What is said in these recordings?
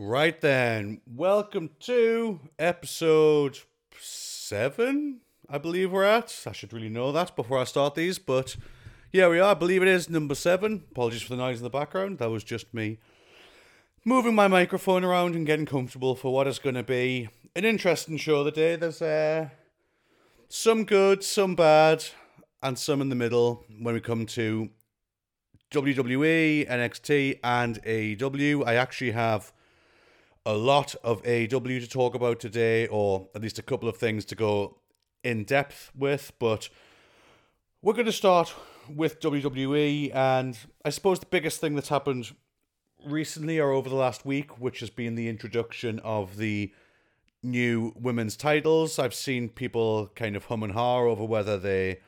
Right then, welcome to episode seven, I believe we're at. I should really know that before I start these, but yeah, we are. I believe it is number seven. Apologies for the noise in the background. That was just me moving my microphone around and getting comfortable for what is going to be an interesting show today. There's uh, some good, some bad, and some in the middle when we come to WWE, NXT, and AEW. I actually have a lot of AEW to talk about today, or at least a couple of things to go in depth with, but we're going to start with WWE, and I suppose the biggest thing that's happened recently or over the last week, which has been the introduction of the new women's titles. I've seen people kind of hum and ha over whether they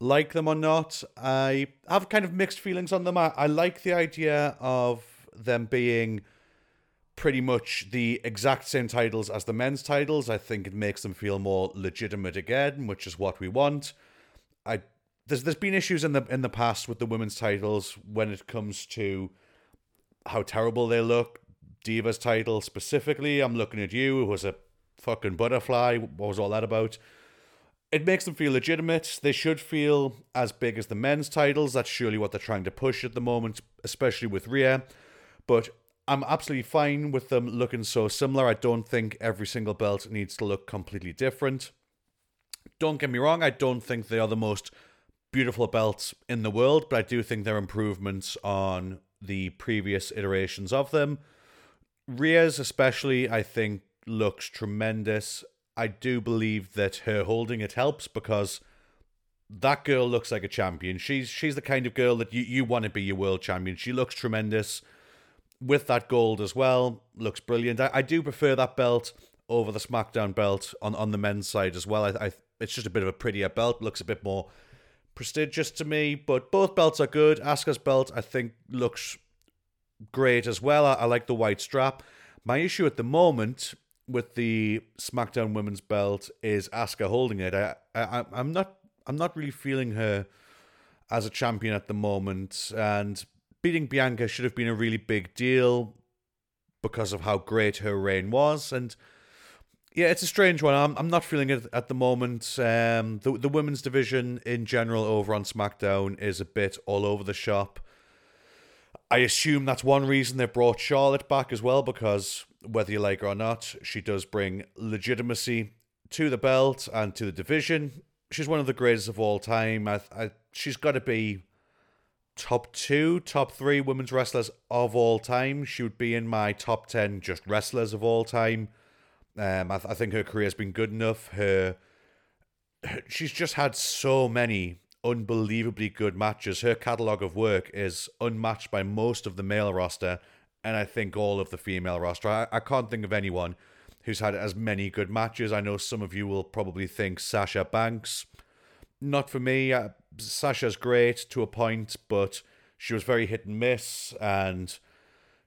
like them or not. I have kind of mixed feelings on them. I, I like the idea of them being pretty much the exact same titles as the men's titles. I think it makes them feel more legitimate again, which is what we want. I there's there's been issues in the in the past with the women's titles when it comes to how terrible they look. Divas title specifically, I'm looking at you, who was a fucking butterfly. What was all that about? It makes them feel legitimate. They should feel as big as the men's titles. That's surely what they're trying to push at the moment, especially with Rhea. But I'm absolutely fine with them looking so similar. I don't think every single belt needs to look completely different. Don't get me wrong, I don't think they are the most beautiful belts in the world, but I do think they're improvements on the previous iterations of them. Rhea's, especially, I think, looks tremendous. I do believe that her holding it helps because that girl looks like a champion. She's she's the kind of girl that you, you want to be your world champion. She looks tremendous with that gold as well. Looks brilliant. I, I do prefer that belt over the SmackDown belt on, on the men's side as well. I, I it's just a bit of a prettier belt. Looks a bit more prestigious to me, but both belts are good. Asuka's belt, I think, looks great as well. I, I like the white strap. My issue at the moment with the SmackDown Women's Belt is Asuka holding it. I, I I'm not I'm not really feeling her as a champion at the moment, and beating Bianca should have been a really big deal because of how great her reign was, and yeah, it's a strange one. I'm I'm not feeling it at the moment. Um, the the women's division in general over on SmackDown is a bit all over the shop. I assume that's one reason they brought Charlotte back as well, because whether you like her or not, she does bring legitimacy to the belt and to the division. She's one of the greatest of all time. I, I she's got to be top two, top three women's wrestlers of all time. She would be in my top ten just wrestlers of all time. Um, I, th- I think her career has been good enough. Her, her, she's just had so many unbelievably good matches. Her catalogue of work is unmatched by most of the male roster, and I think all of the female roster. I, I can't think of anyone who's had as many good matches. I know some of you will probably think Sasha Banks. Not for me. Uh, Sasha's great to a point, but she was very hit and miss, and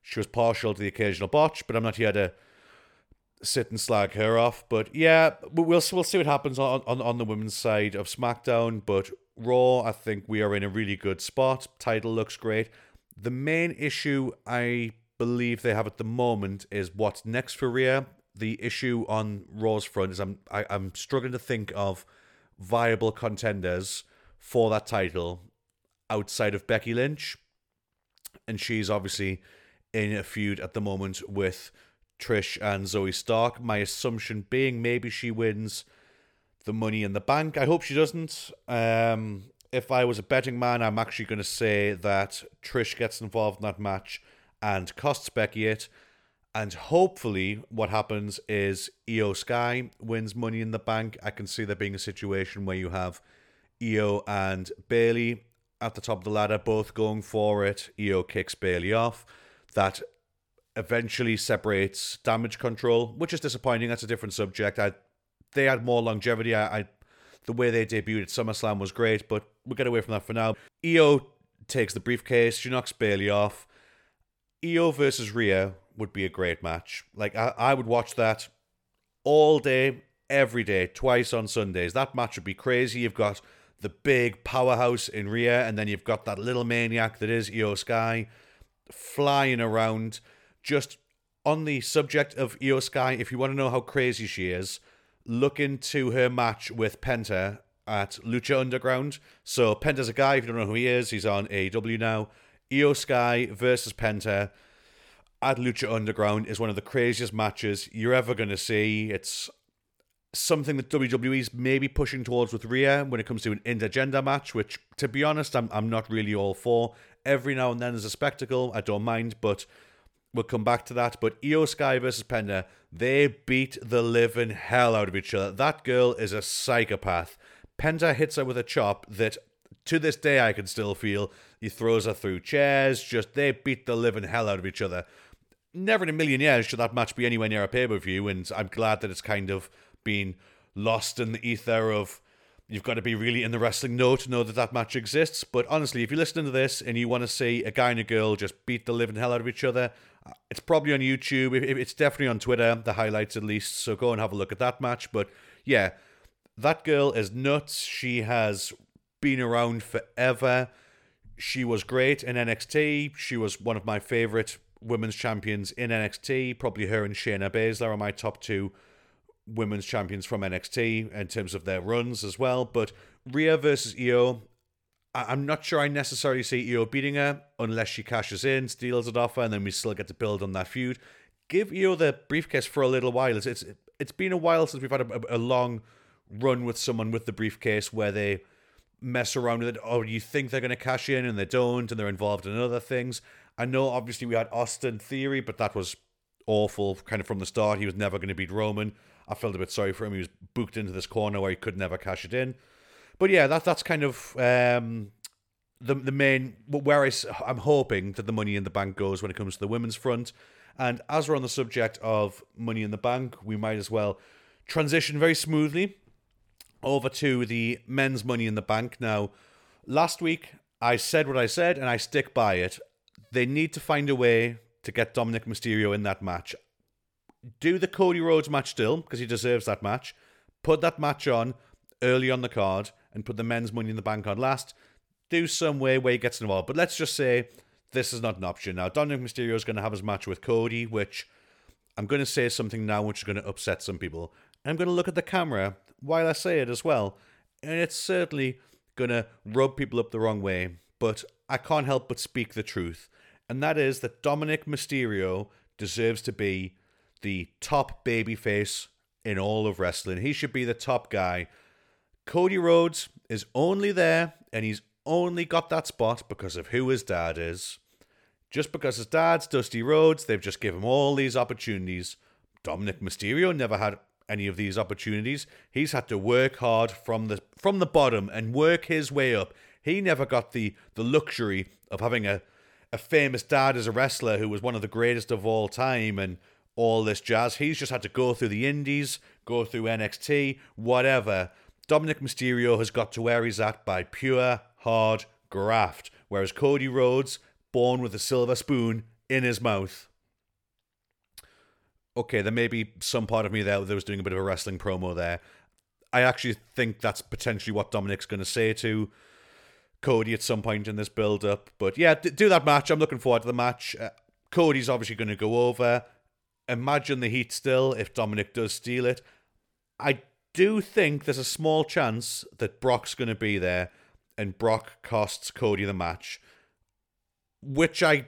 she was partial to the occasional botch. But I'm not here to sit and slag her off. But yeah, we'll we'll see what happens on on, on the women's side of SmackDown. But Raw, I think we are in a really good spot. Title looks great. The main issue I believe they have at the moment is what's next for Rhea. The issue on Raw's front is I'm I, am i am struggling to think of viable contenders for that title outside of Becky Lynch, and she's obviously in a feud at the moment with Trish and Zoey Stark. My assumption being maybe she wins the money in the bank. I hope she doesn't. Um, if I was a betting man, I'm actually going to say that Trish gets involved in that match and costs Becky it. And hopefully, what happens is Iyo Sky wins Money in the Bank. I can see there being a situation where you have Iyo and Bayley at the top of the ladder, both going for it. Iyo kicks Bayley off. That eventually separates damage control, which is disappointing. That's a different subject. I they had more longevity. I, I the way they debuted at SummerSlam was great, but we'll get away from that for now. Iyo takes the briefcase. She knocks Bayley off. Iyo versus Rhea would be a great match. Like I, I would watch that all day, every day, twice on Sundays. That match would be crazy. You've got the big powerhouse in Rhea, and then you've got that little maniac that is Iyo Sky flying around, just on the subject of Iyo Sky, if you want to know how crazy she is, look into her match with Penta at Lucha Underground. So Penta's a guy, if you don't know who he is, he's on AEW now. Iyo Sky versus Penta at Lucha Underground is one of the craziest matches you're ever going to see. It's something that WWE's maybe pushing towards with Rhea when it comes to an intergender match, which, to be honest, I'm, I'm not really all for. Every now and then there's a spectacle, I don't mind, but we'll come back to that. But Iyo Sky versus Penta, they beat the living hell out of each other. That girl is a psychopath. Penta hits her with a chop that to this day I can still feel. He throws her through chairs, just they beat the living hell out of each other. Never in a million years should that match be anywhere near a pay per view, and I'm glad that it's kind of been lost in the ether of you've got to be really in the wrestling know to know that that match exists. But honestly, if you're listening to this and you want to see a guy and a girl just beat the living hell out of each other, uh, it's probably on YouTube. It's definitely on Twitter, the highlights at least. So go and have a look at that match. But yeah, that girl is nuts. She has been around forever. She was great in NXT. She was one of my favorite women's champions in NXT. Probably her and Shayna Baszler are my top two women's champions from NXT in terms of their runs as well. But Rhea versus Iyo, I'm not sure I necessarily see Iyo beating her unless she cashes in, steals it off her, and then we still get to build on that feud. Give Iyo the briefcase for a little while. It's it's, it's been a while since we've had a, a long run with someone with the briefcase where they mess around with it, or you think they're going to cash in and they don't, and they're involved in other things. I know, obviously, we had Austin Theory, but that was awful kind of from the start. He was never going to beat Roman. I felt a bit sorry for him. He was booked into this corner where he could never cash it in. But yeah, that that's kind of um, the the main where I, I'm hoping that the money in the bank goes when it comes to the women's front. And as we're on the subject of money in the bank, we might as well transition very smoothly over to the men's money in the bank. Now, last week I said what I said, and I stick by it. They need to find a way to get Dominic Mysterio in that match do the Cody Rhodes match still because he deserves that match. Put that match on early on the card and put the men's Money in the Bank on last. Do some way where he gets involved. But let's just say this is not an option now. Dominic Mysterio is going to have his match with Cody, which I'm going to say something now which is going to upset some people. I'm going to look at the camera while I say it as well. And it's certainly going to rub people up the wrong way. But I can't help but speak the truth. And that is that Dominic Mysterio deserves to be the top babyface in all of wrestling. He should be the top guy. Cody Rhodes is only there, and he's only got that spot because of who his dad is. Just because his dad's Dusty Rhodes, they've just given him all these opportunities. Dominic Mysterio never had any of these opportunities. He's had to work hard from the from the bottom and work his way up. He never got the the luxury of having a a famous dad as a wrestler who was one of the greatest of all time and all this jazz. He's just had to go through the indies, go through NXT, whatever. Dominic Mysterio has got to where he's at by pure, hard graft, whereas Cody Rhodes, born with a silver spoon in his mouth. Okay, there may be some part of me there that was doing a bit of a wrestling promo there. I actually think that's potentially what Dominic's going to say to Cody at some point in this build up. But yeah, do that match. I'm looking forward to the match. Uh, Cody's obviously going to go over imagine the heat still if Dominic does steal it. I do think there's a small chance that Brock's going to be there and Brock costs Cody the match, which I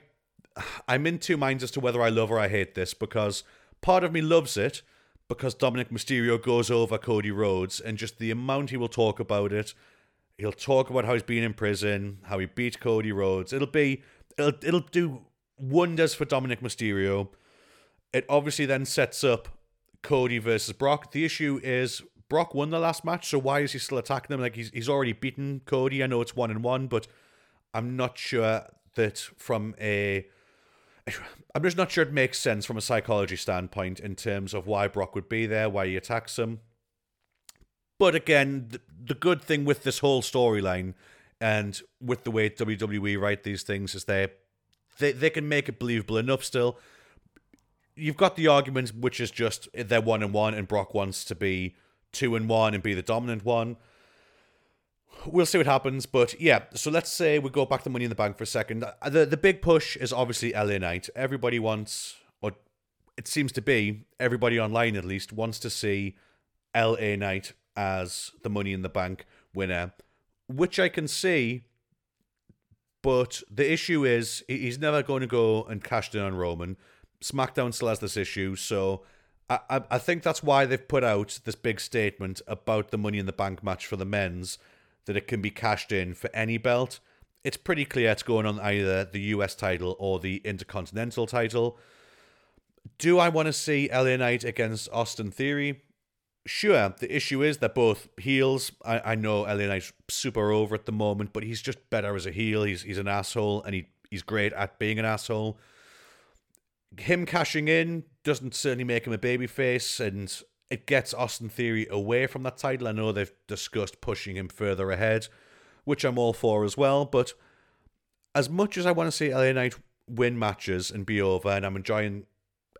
I'm in two minds as to whether I love or I hate this because part of me loves it because Dominic Mysterio goes over Cody Rhodes and just the amount he will talk about it. He'll talk about how he's been in prison, how he beat Cody Rhodes. It'll be it'll it'll do wonders for Dominic Mysterio. It obviously then sets up Cody versus Brock. The issue is Brock won the last match, so why is he still attacking them? Like he's he's already beaten Cody. I know it's one and one, but I'm not sure that from a I'm just not sure it makes sense from a psychology standpoint in terms of why Brock would be there, why he attacks him. But again, the, good thing with this whole storyline and with the way WWE write these things is they they they can make it believable enough still you've got the argument which is just they're one and one, and Brock wants to be two and one and be the dominant one. We'll see what happens, but yeah. So let's say we go back to Money in the Bank for a second. The the big push is obviously LA Knight. Everybody wants, or it seems to be everybody online at least wants to see LA Knight as the Money in the Bank winner, which I can see. But the issue is he's never going to go and cash in on Roman. SmackDown still has this issue, so I, I, I think that's why they've put out this big statement about the Money in the Bank match for the men's that it can be cashed in for any belt. It's pretty clear it's going on either the US title or the Intercontinental title. Do I want to see LA Knight against Austin Theory? Sure, the issue is they're both heels. I, I know LA Knight's super over at the moment, but he's just better as a heel. He's he's an asshole and he, he's great at being an asshole. Him cashing in doesn't certainly make him a babyface, and it gets Austin Theory away from that title. I know they've discussed pushing him further ahead, which I'm all for as well. But as much as I want to see LA Knight win matches and be over, and I'm enjoying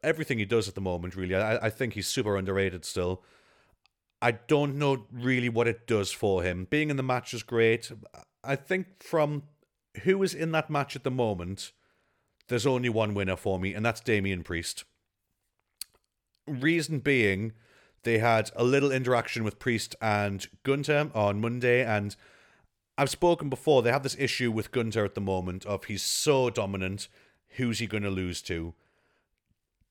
everything he does at the moment, really, I, I think he's super underrated still. I don't know really what it does for him. Being in the match is great. I think from who is in that match at the moment, there's only one winner for me, and that's Damian Priest. Reason being, they had a little interaction with Priest and Gunther on Monday, and I've spoken before, they have this issue with Gunther at the moment of he's so dominant, who's he going to lose to?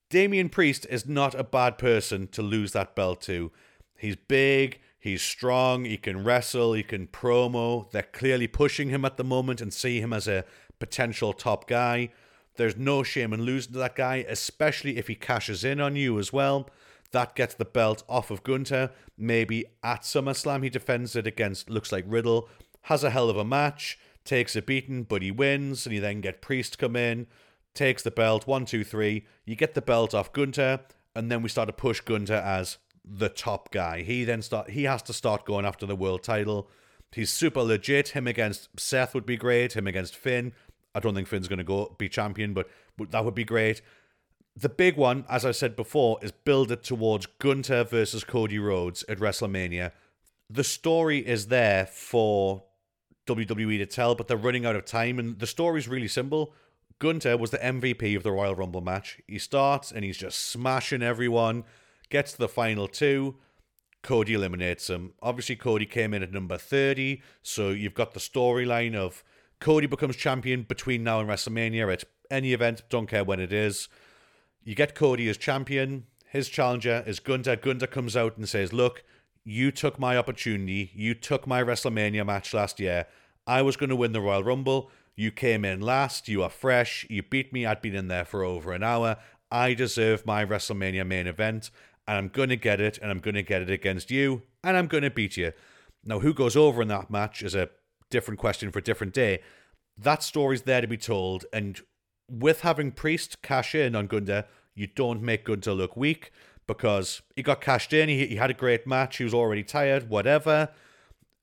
Damian Priest is not a bad person to lose that belt to. He's big, he's strong, he can wrestle, he can promo. They're clearly pushing him at the moment and see him as a potential top guy. There's no shame in losing to that guy, especially if he cashes in on you as well. That gets the belt off of Gunther. Maybe at SummerSlam he defends it against looks like Riddle. Has a hell of a match, takes a beating, but he wins, and you then get Priest come in, takes the belt, one, two, three. You get the belt off Gunther, and then we start to push Gunther as the top guy. He then start he has to start going after the world title. He's super legit. Him against Seth would be great. Him against Finn. I don't think Finn's going to go be champion, but but that would be great. The big one, as I said before, is build it towards Gunther versus Cody Rhodes at WrestleMania. The story is there for WWE to tell, but they're running out of time, and the story's really simple. Gunther was the MVP of the Royal Rumble match. He starts and he's just smashing everyone gets to the final two. Cody eliminates him. Obviously, Cody came in at number 30, so you've got the storyline of Cody becomes champion between now and WrestleMania at any event, don't care when it is. You get Cody as champion. His challenger is Gunther. Gunther comes out and says, Look, you took my opportunity. You took my WrestleMania match last year. I was going to win the Royal Rumble. You came in last. You are fresh. You beat me. I'd been in there for over an hour. I deserve my WrestleMania main event and I'm going to get it, and I'm going to get it against you, and I'm going to beat you. Now, who goes over in that match is a different question for a different day. That story's there to be told, and with having Priest cash in on Gunther, you don't make Gunther look weak because he got cashed in, he, he had a great match, he was already tired, whatever,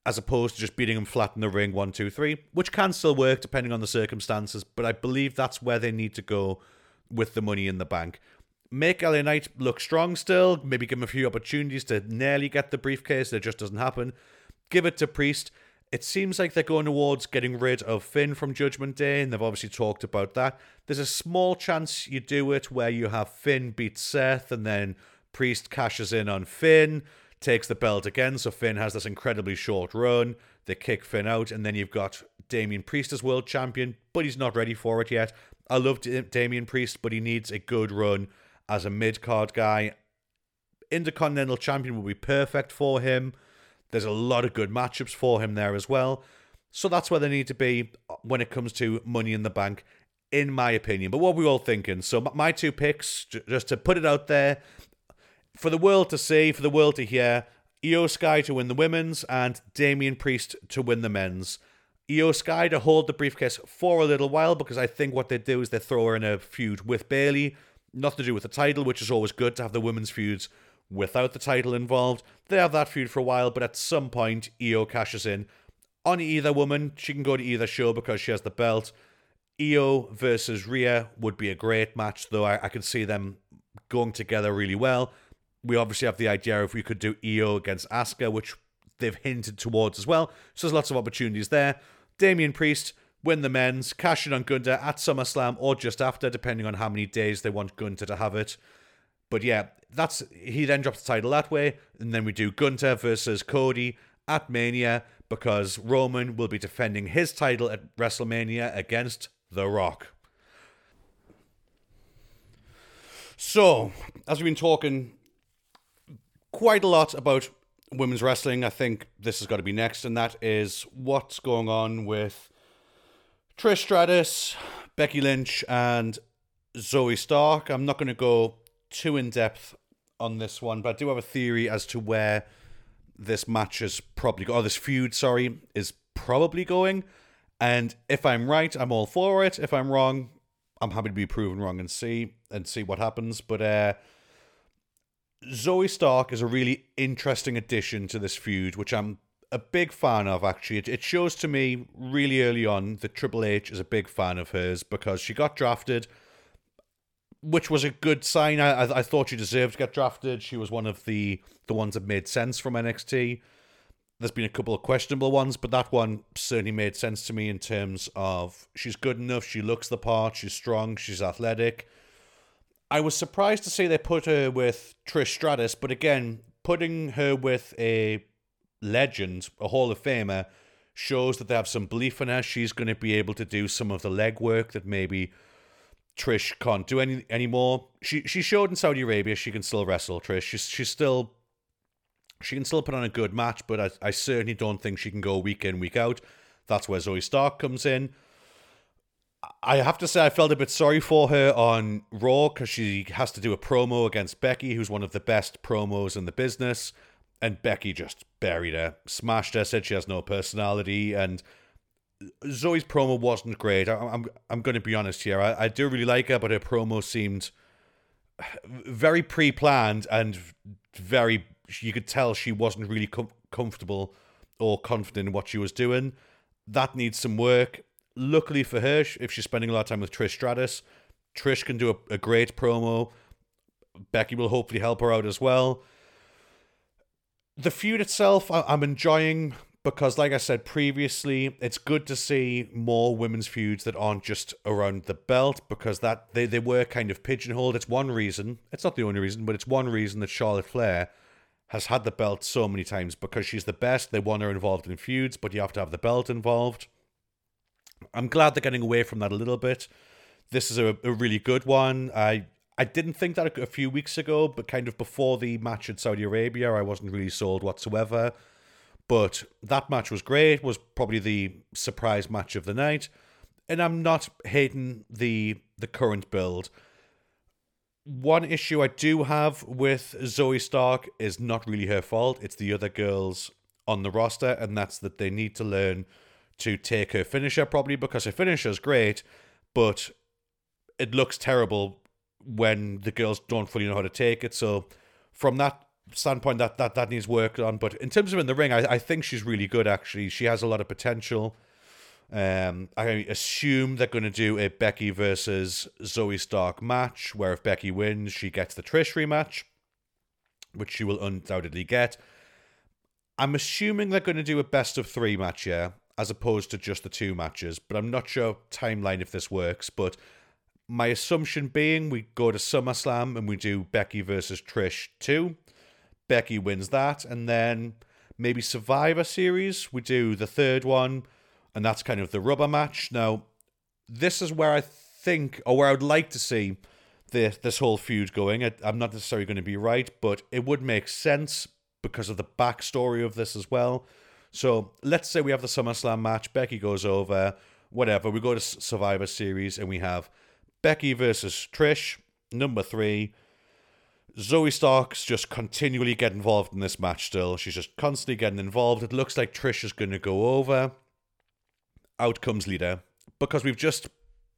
as opposed to just beating him flat in the ring, one, two, three, which can still work depending on the circumstances, but I believe that's where they need to go with the money in the bank make LA Knight look strong still, maybe give him a few opportunities to nearly get the briefcase. That just doesn't happen. Give it to Priest. It seems like they're going towards getting rid of Finn from Judgment Day, and they've obviously talked about that. There's a small chance you do it where you have Finn beat Seth, and then Priest cashes in on Finn, takes the belt again, so Finn has this incredibly short run. They kick Finn out, and then you've got Damian Priest as world champion, but he's not ready for it yet. I love Damian Priest, but he needs a good run as a mid card guy. Intercontinental champion would be perfect for him. There's a lot of good matchups for him there as well. So that's where they need to be when it comes to Money in the Bank, in my opinion. But what are we all thinking? So my two picks, just to put it out there, for the world to see, for the world to hear, Iyo Sky to win the women's and Damian Priest to win the men's. Iyo Sky to hold the briefcase for a little while because I think what they do is they throw her in a feud with Bayley, Nothing to do with the title, which is always good to have the women's feuds without the title involved. They have that feud for a while, but at some point, Iyo cashes in on either woman. She can go to either show because she has the belt. Iyo versus Rhea would be a great match, though I, I see them going together really well. We obviously have the idea if we could do Iyo against Asuka, which they've hinted towards as well. So there's lots of opportunities there. Damian Priest win the men's, cash in on Gunther at SummerSlam or just after, depending on how many days they want Gunther to have it. But yeah, that's he then drops the title that way, and then we do Gunther versus Cody at Mania because Roman will be defending his title at WrestleMania against The Rock. So, as we've been talking quite a lot about women's wrestling, I think this has got to be next, and that is what's going on with Trish Stratus, Becky Lynch, and Zoey Stark. I'm not going to go too in depth on this one, but I do have a theory as to where this match is probably, or this feud, sorry, is probably going. And if I'm right, I'm all for it. If I'm wrong, I'm happy to be proven wrong and see and see what happens. But uh, Zoey Stark is a really interesting addition to this feud, which I'm a big fan of. Actually, it, it shows to me really early on that Triple H is a big fan of hers because she got drafted, which was a good sign. I I, I thought she deserved to get drafted. She was one of the the ones that made sense from NXT. There's been a couple of questionable ones, but that one certainly made sense to me in terms of she's good enough, she looks the part, she's strong, she's athletic. I was surprised to see they put her with Trish Stratus, but again, putting her with a legend, a Hall of Famer, shows that they have some belief in her. She's going to be able to do some of the legwork that maybe Trish can't do any anymore. She she showed in Saudi Arabia she can still wrestle. Trish, she's she's still she can still put on a good match, but I, I certainly don't think she can go week in, week out. That's where Zoey Stark comes in. I have to say, I felt a bit sorry for her on Raw because she has to do a promo against Becky, who's one of the best promos in the business. And Becky just buried her, smashed her, said she has no personality. And Zoey's promo wasn't great. I, I'm I'm going to be honest here. I, I do really like her, but her promo seemed very pre planned and very you could tell she wasn't really com- comfortable or confident in what she was doing. That needs some work. Luckily for her, if she's spending a lot of time with Trish Stratus, Trish can do a, a great promo. Becky will hopefully help her out as well. The feud itself, I, I'm enjoying because, like I said previously, it's good to see more women's feuds that aren't just around the belt because that they, they were kind of pigeonholed. It's one reason, it's not the only reason, but it's one reason that Charlotte Flair has had the belt so many times because she's the best. They want her involved in feuds, but you have to have the belt involved. I'm glad they're getting away from that a little bit. This is a, a really good one. I I didn't think that a, few weeks ago, but kind of before the match in Saudi Arabia, I wasn't really sold whatsoever. But that match was great. Was probably the surprise match of the night, and I'm not hating the the current build one issue I do have with Zoey Stark is not really her fault. It's the other girls on the roster, and that's that they need to learn to take her finisher properly because her finisher is great, but it looks terrible when the girls don't fully know how to take it. So from that standpoint, that that, that needs work on. But in terms of in the ring, I, I think she's really good actually. She has a lot of potential. Um, I assume they're going to do a Becky versus Zoey Stark match, where if Becky wins, she gets the Trish rematch, which she will undoubtedly get. I'm assuming they're going to do a best of three match here, as opposed to just the two matches, but I'm not sure timeline if this works. But my assumption being we go to SummerSlam and we do Becky versus Trish 2. Becky wins that, and then maybe Survivor Series, we do the third one and that's kind of the rubber match. Now, this is where I think, or where I would like to see this this whole feud going. I, I'm not necessarily going to be right, but it would make sense because of the backstory of this as well. So let's say we have the SummerSlam match. Becky goes over, whatever. We go to Survivor Series and we have Becky versus Trish, number three. Zoey Stark's just continually get involved in this match still. She's just constantly getting involved. It looks like Trish is going to go over outcomes Lita because we've just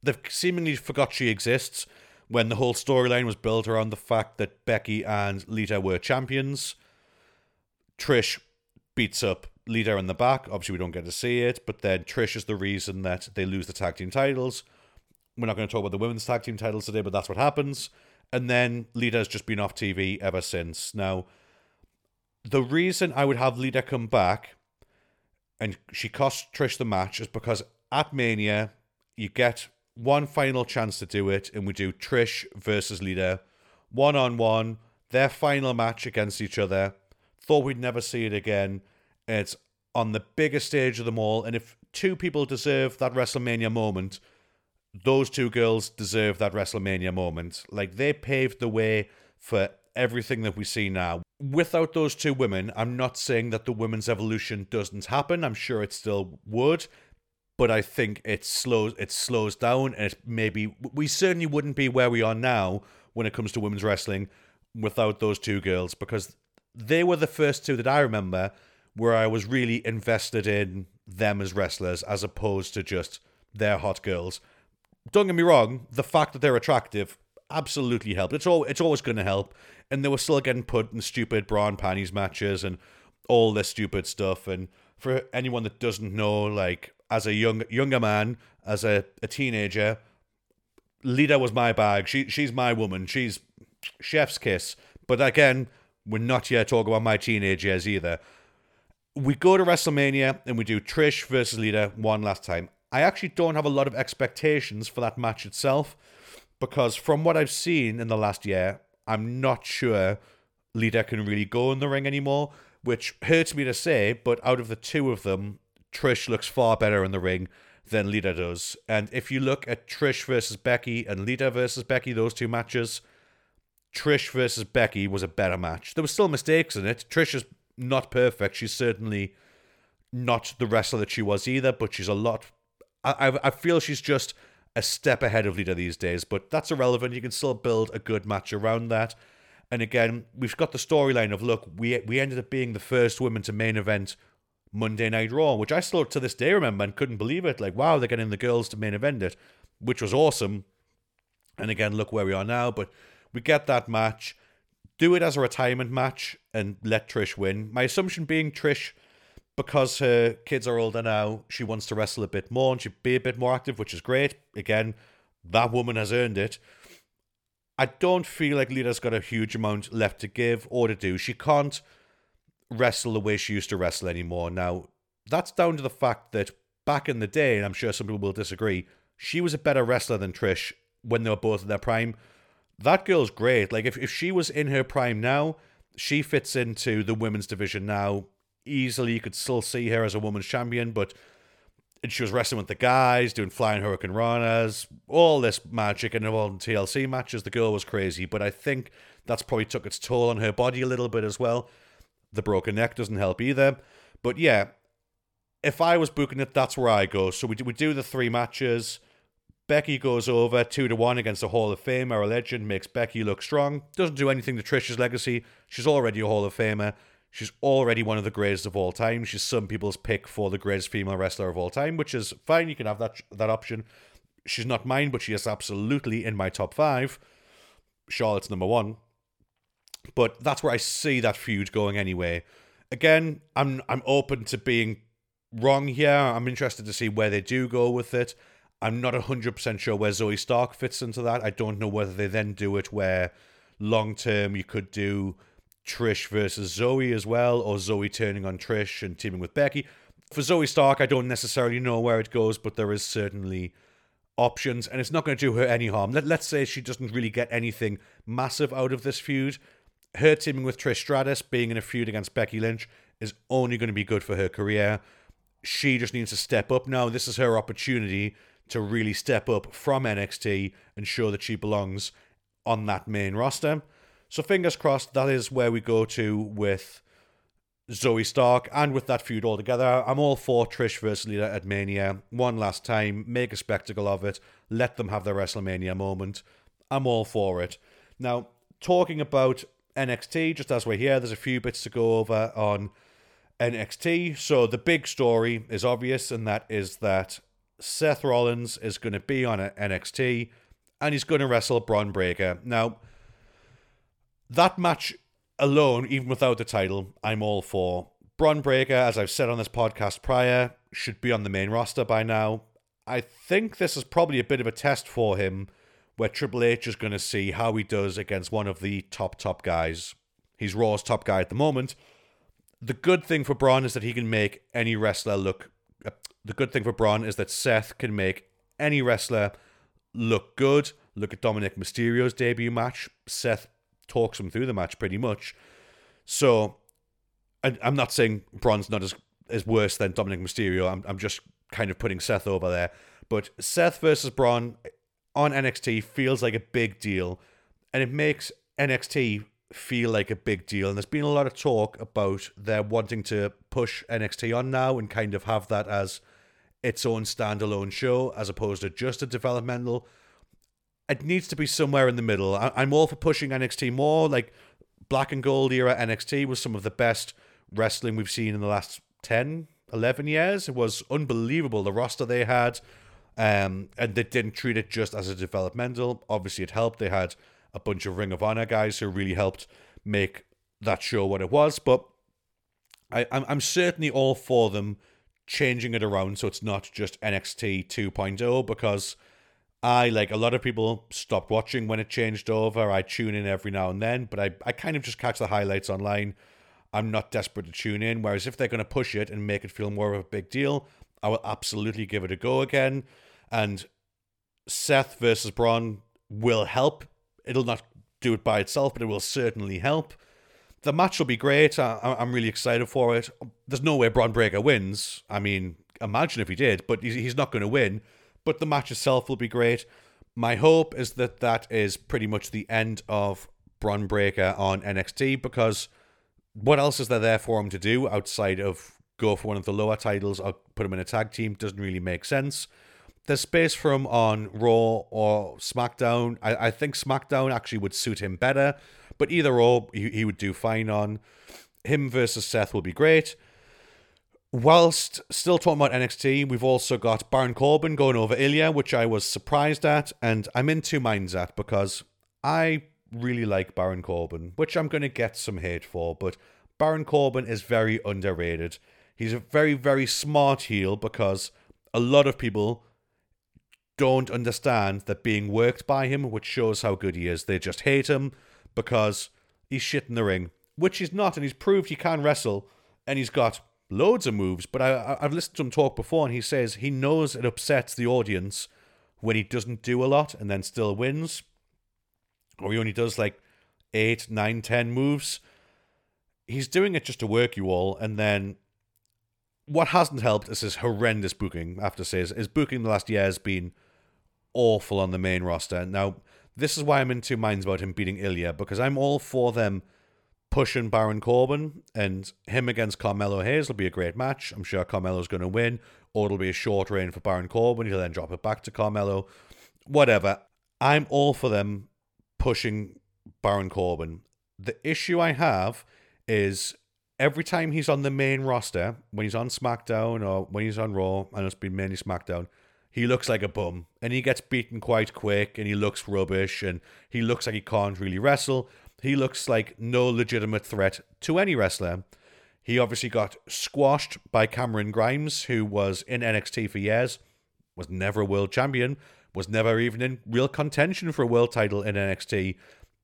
they've seemingly forgot she exists when the whole storyline was built around the fact that Becky and Lita were champions. Trish beats up Lita in the back. Obviously, we don't get to see it, but then Trish is the reason that they lose the tag team titles. We're not going to talk about the women's tag team titles today, but that's what happens. And then Lita has just been off TV ever since. Now, the reason I would have Lita come back and she cost Trish the match is because at Mania you get one final chance to do it, and we do Trish versus Lita one on one, their final match against each other. Thought we'd never see it again. It's on the biggest stage of them all, and if two people deserve that WrestleMania moment, those two girls deserve that WrestleMania moment. Like they paved the way for everything that we see now. Without those two women, I'm not saying that the women's evolution doesn't happen. I'm sure it still would, but I think it slows it slows down and it maybe we certainly wouldn't be where we are now when it comes to women's wrestling without those two girls because they were the first two that I remember where I was really invested in them as wrestlers as opposed to just their hot girls. Don't get me wrong, the fact that they're attractive absolutely helped. It's all it's always going to help, and they were still getting put in stupid bra and panties matches and all this stupid stuff. And for anyone that doesn't know, like as a young younger man, as a, a teenager, Lita was my bag. She she's my woman. She's chef's kiss. But again, we're not yet talking about my teenage years either. We go to WrestleMania and we do Trish versus Lita one last time. I actually don't have a lot of expectations for that match itself because from what I've seen in the last year, I'm not sure Lita can really go in the ring anymore, which hurts me to say, but out of the two of them, Trish looks far better in the ring than Lita does. And if you look at Trish versus Becky and Lita versus Becky, those two matches, Trish versus Becky was a better match. There were still mistakes in it. Trish is not perfect. She's certainly not the wrestler that she was either, but she's a lot. I, I feel she's just a step ahead of Lita these days, but that's irrelevant. You can still build a good match around that. And again, we've got the storyline of look, we we ended up being the first women to main event Monday Night Raw, which I still to this day remember and couldn't believe it. Like, wow, they're getting the girls to main event it, which was awesome. And again, look where we are now. But we get that match, do it as a retirement match, and let Trish win. My assumption being Trish because her kids are older now, she wants to wrestle a bit more and she'd be a bit more active, which is great. Again, that woman has earned it. I don't feel like Lita's got a huge amount left to give or to do. She can't wrestle the way she used to wrestle anymore. Now, that's down to the fact that back in the day, and I'm sure some people will disagree, she was a better wrestler than Trish when they were both in their prime. That girl's great. Like, if, if she was in her prime now, she fits into the women's division now easily. You could still see her as a woman's champion, but she was wrestling with the guys, doing flying hurricanranas, all this magic, and all TLC matches. The girl was crazy, but I think that's probably took its toll on her body a little bit as well. The broken neck doesn't help either. But yeah, if I was booking it, that's where I go. So we do, we do the three matches. Becky goes over two to one against a Hall of Famer, a legend, makes Becky look strong. Doesn't do anything to Trish's legacy. She's already a Hall of Famer. She's already one of the greatest of all time. She's some people's pick for the greatest female wrestler of all time, which is fine. You can have that that option. She's not mine, but she is absolutely in my top five. Charlotte's number one. But that's where I see that feud going anyway. Again, I'm I'm open to being wrong here. I'm interested to see where they do go with it. I'm not 100% sure where Zoey Stark fits into that. I don't know whether they then do it where long term you could do Trish versus Zoey as well, or Zoey turning on Trish and teaming with Becky. For Zoey Stark, I don't necessarily know where it goes, but there is certainly options, and it's not going to do her any harm. Let, let's say she doesn't really get anything massive out of this feud. Her teaming with Trish Stratus, being in a feud against Becky Lynch, is only going to be good for her career. She just needs to step up now. This is her opportunity to really step up from NXT and show that she belongs on that main roster. So fingers crossed that is where we go to with Zoey Stark and with that feud altogether. I'm all for Trish versus Lita at Mania. One last time, make a spectacle of it. Let them have their WrestleMania moment. I'm all for it. Now, talking about NXT, just as we're here, there's a few bits to go over on NXT. So the big story is obvious, and that is that Seth Rollins is going to be on NXT and he's going to wrestle Bron Breakker. Now, that match alone, even without the title, I'm all for. Bron Breakker, as I've said on this podcast prior, should be on the main roster by now. I think this is probably a bit of a test for him where Triple H is going to see how he does against one of the top, top guys. He's Raw's top guy at the moment. The good thing for Bron is that he can make any wrestler look. Uh, the good thing for Bron is that Seth can make any wrestler look good. Look at Dominic Mysterio's debut match. Seth talks him through the match pretty much. So, I, I'm not saying Bron's not as as worse than Dominic Mysterio. I'm I'm just kind of putting Seth over there. But Seth versus Braun on NXT feels like a big deal, and it makes NXT feel like a big deal. And there's been a lot of talk about their wanting to push NXT on now and kind of have that as its own standalone show as opposed to just a developmental. It needs to be somewhere in the middle. I- I'm all for pushing NXT more. Like Black and Gold era NXT was some of the best wrestling we've seen in the last 10, 11 years. It was unbelievable the roster they had. Um, and they didn't treat it just as a developmental. Obviously, it helped. They had a bunch of Ring of Honor guys who really helped make that show what it was. But I, I'm, I'm certainly all for them changing it around so it's not just NXT 2.0 because I, like a lot of people, stopped watching when it changed over. I tune in every now and then, but I, I kind of just catch the highlights online. I'm not desperate to tune in. Whereas if they're going to push it and make it feel more of a big deal, I will absolutely give it a go again. And Seth versus Bron will help. It'll not do it by itself, but it will certainly help. The match will be great. I, am really excited for it. There's no way Bron Breakker wins. I mean, imagine if he did, but he's not going to win. But the match itself will be great. My hope is that that is pretty much the end of Bron Breakker on NXT because what else is there there for him to do outside of go for one of the lower titles or put him in a tag team? Doesn't really make sense there's space for him on Raw or SmackDown. I, I think SmackDown actually would suit him better, but either or, he, he would do fine on. Him versus Seth will be great. Whilst still talking about NXT, we've also got Baron Corbin going over Ilja, which I was surprised at, and I'm in two minds at because I really like Baron Corbin, which I'm going to get some hate for, but Baron Corbin is very underrated. He's a very, very smart heel because a lot of people don't understand that being worked by him, which shows how good he is. They just hate him because he's shit in the ring, which he's not, and he's proved he can wrestle, and he's got loads of moves. But I, I've listened to him talk before, and he says he knows it upsets the audience when he doesn't do a lot and then still wins, or he only does like eight, nine, ten moves. He's doing it just to work you all, and then what hasn't helped is his horrendous booking. I have After says his booking the last year has been awful on the main roster. Now, this is why I'm in two minds about him beating Ilja, because I'm all for them pushing Baron Corbin and him against Carmelo Hayes will be a great match. I'm sure Carmelo's going to win, or it'll be a short reign for Baron Corbin. He'll then drop it back to Carmelo. Whatever. I'm all for them pushing Baron Corbin. The issue I have is every time he's on the main roster, when he's on SmackDown or when he's on Raw, and it's been mainly SmackDown, he looks like a bum and he gets beaten quite quick and he looks rubbish and he looks like he can't really wrestle. He looks like no legitimate threat to any wrestler. He obviously got squashed by Cameron Grimes, who was in NXT for years, was never a world champion, was never even in real contention for a world title in NXT,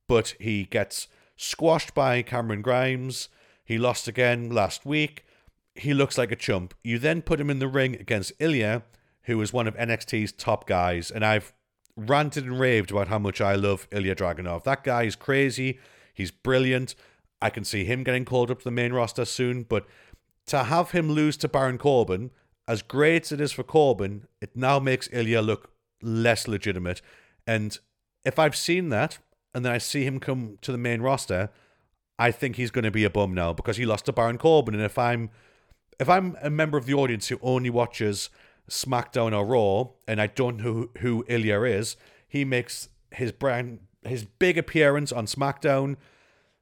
but he gets squashed by Cameron Grimes. He lost again last week. He looks like a chump. You then put him in the ring against Ilja, who is one of NXT's top guys, and I've ranted and raved about how much I love Ilja Dragunov. That guy is crazy. He's brilliant. I can see him getting called up to the main roster soon, but to have him lose to Baron Corbin, as great as it is for Corbin, it now makes Ilja look less legitimate. And if I've seen that, and then I see him come to the main roster, I think he's going to be a bum now because he lost to Baron Corbin. And if I'm if I'm a member of the audience who only watches SmackDown or Raw, and I don't know who, Ilja is, he makes his brand his big appearance on SmackDown.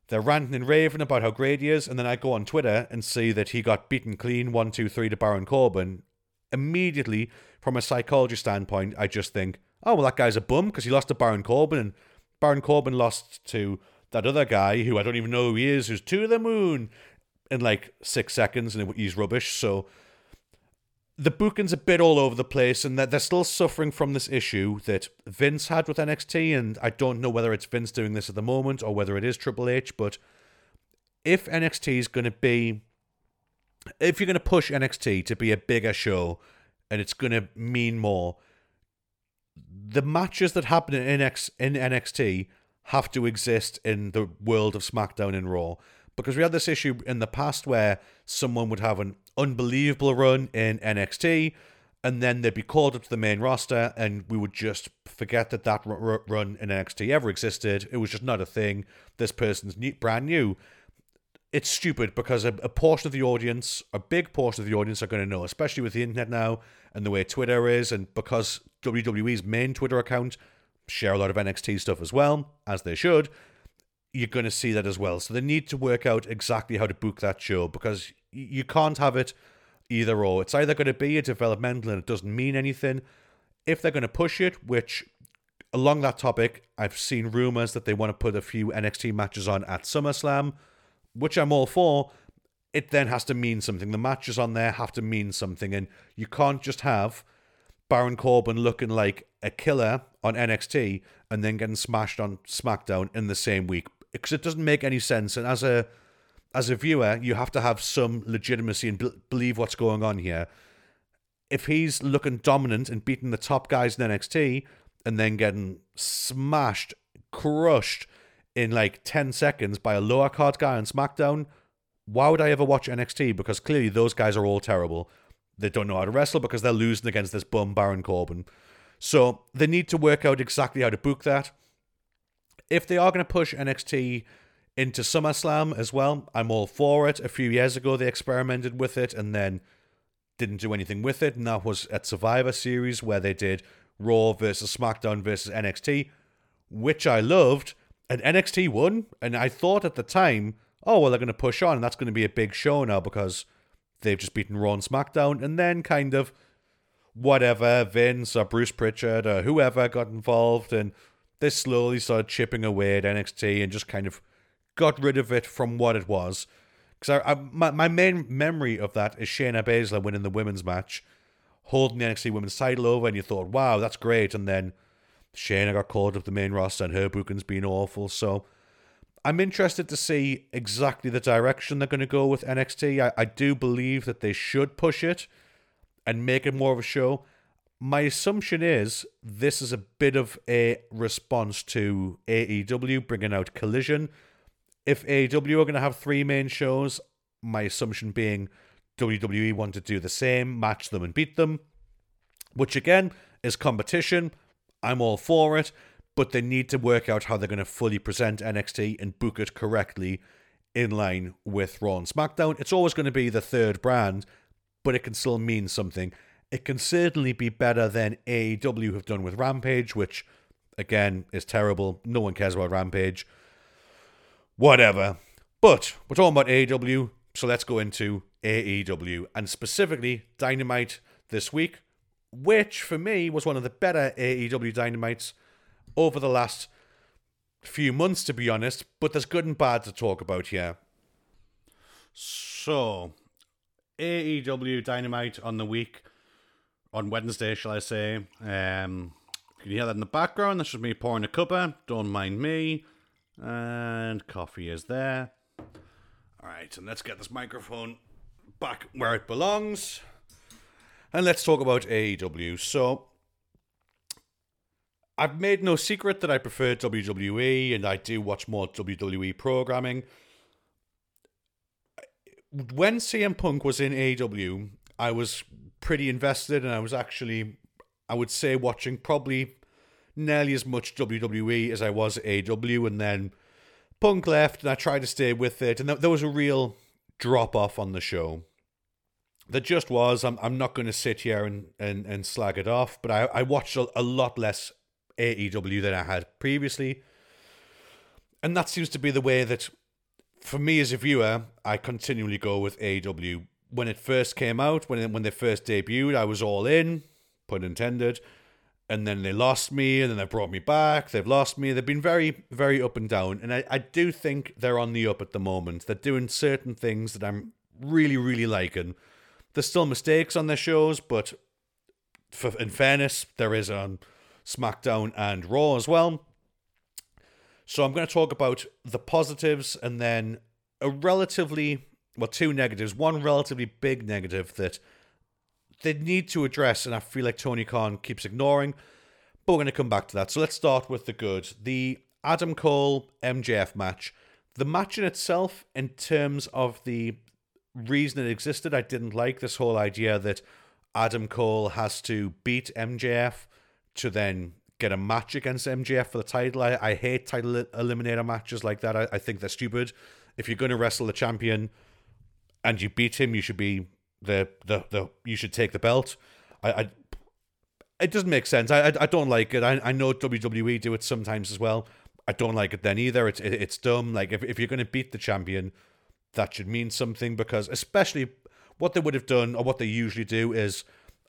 They're ranting and raving about how great he is, and then I go on Twitter and see that he got beaten clean one, two, three to Baron Corbin. Immediately, from a psychology standpoint, I just think, oh well, that guy's a bum because he lost to Baron Corbin, and Baron Corbin lost to that other guy who I don't even know who he is, who's to the moon in like six seconds, and he's rubbish. So the booking's a bit all over the place, and that they're still suffering from this issue that Vince had with NXT. And I don't know whether it's Vince doing this at the moment or whether it is Triple H. But if NXT is going to be, if you're going to push NXT to be a bigger show, and it's going to mean more, the matches that happen in, NX, in NXT have to exist in the world of SmackDown and Raw. Because we had this issue in the past where someone would have an unbelievable run in NXT and then they'd be called up to the main roster and we would just forget that that run in NXT ever existed. It was just not a thing. This person's new, brand new. It's stupid because a, a portion of the audience, a big portion of the audience, are going to know, especially with the internet now and the way Twitter is, and because WWE's main Twitter account share a lot of NXT stuff as well, as they should, you're going to see that as well. So they need to work out exactly how to book that show because you can't have it either or. It's either going to be a developmental and it doesn't mean anything. If they're going to push it, which along that topic, I've seen rumors that they want to put a few NXT matches on at SummerSlam, which I'm all for. It then has to mean something. The matches on there have to mean something, and you can't just have Baron Corbin looking like a killer on NXT and then getting smashed on SmackDown in the same week because it doesn't make any sense. And as a as a viewer, you have to have some legitimacy and be- believe what's going on here. If he's looking dominant and beating the top guys in NXT and then getting smashed, crushed in like 10 seconds by a lower card guy on SmackDown, why would I ever watch NXT? Because clearly those guys are all terrible. They don't know how to wrestle because they're losing against this bum Baron Corbin. So they need to work out exactly how to book that. If they are going to push NXT into SummerSlam as well. I'm all for it. A few years ago, they experimented with it and then didn't do anything with it. And that was at Survivor Series where they did Raw versus SmackDown versus NXT, which I loved. And NXT won. And I thought at the time, oh, well, they're going to push on. And that's going to be a big show now because they've just beaten Raw and SmackDown. And then kind of whatever, Vince or Bruce Pritchard or whoever got involved. And they slowly started chipping away at NXT and just kind of got rid of it from what it was. Because I, I, my, my main memory of that is Shayna Baszler winning the women's match, holding the NXT women's title over, and you thought, wow, that's great. And then Shayna got called up the main roster, and her booking's been awful. So I'm interested to see exactly the direction they're going to go with NXT. I, I do believe that they should push it and make it more of a show. My assumption is this is a bit of a response to AEW bringing out Collision if AEW are going to have three main shows, my assumption being WWE want to do the same, match them and beat them, which again is competition. I'm all for it, but they need to work out how they're going to fully present NXT and book it correctly in line with Raw and SmackDown. It's always going to be the third brand, but it can still mean something. It can certainly be better than AEW have done with Rampage, which again is terrible. No one cares about Rampage whatever. But we're talking about AEW, so let's go into AEW and specifically Dynamite this week, which for me was one of the better AEW Dynamites over the last few months, to be honest. But there's good and bad to talk about here. So, AEW Dynamite on the week, on Wednesday, shall I say. Um, can you hear that in the background? That's just me pouring a cuppa. Don't mind me. And coffee is there. All right, and let's get this microphone back where it belongs. And let's talk about AEW. So, I've made no secret that I prefer WWE and I do watch more WWE programming. When CM Punk was in AEW, I was pretty invested and I was actually, I would say, watching probably nearly as much WWE as I was AW, and then Punk left, and I tried to stay with it, and there was a real drop off on the show. There just was. I'm I'm not going to sit here and, and, and slag it off, but I, I watched a, a lot less AEW than I had previously. And that seems to be the way that, for me as a viewer, I continually go with AEW. When it first came out, when when they first debuted, I was all in, pun intended and then they lost me, and then they brought me back. They've lost me. They've been very, very up and down. And I, I do think they're on the up at the moment. They're doing certain things that I'm really, really liking. There's still mistakes on their shows, but for, in fairness, there is on SmackDown and Raw as well. So I'm going to talk about the positives and then a relatively, well, two negatives. One relatively big negative that they need to address, and I feel like Tony Khan keeps ignoring. But we're going to come back to that. So let's start with the good. The Adam Cole MJF match. The match in itself, in terms of the reason it existed, I didn't like this whole idea that Adam Cole has to beat MJF to then get a match against MJF for the title. I, I hate title eliminator matches like that. I, I think they're stupid. If you're going to wrestle the champion and you beat him, you should be the the, the you should take the belt. I, I it doesn't make sense. I, I, I don't like it. I, I know WWE do it sometimes as well. I don't like it then either. It's it, it's dumb. Like if, if you're going to beat the champion, that should mean something because especially what they would have done or what they usually do is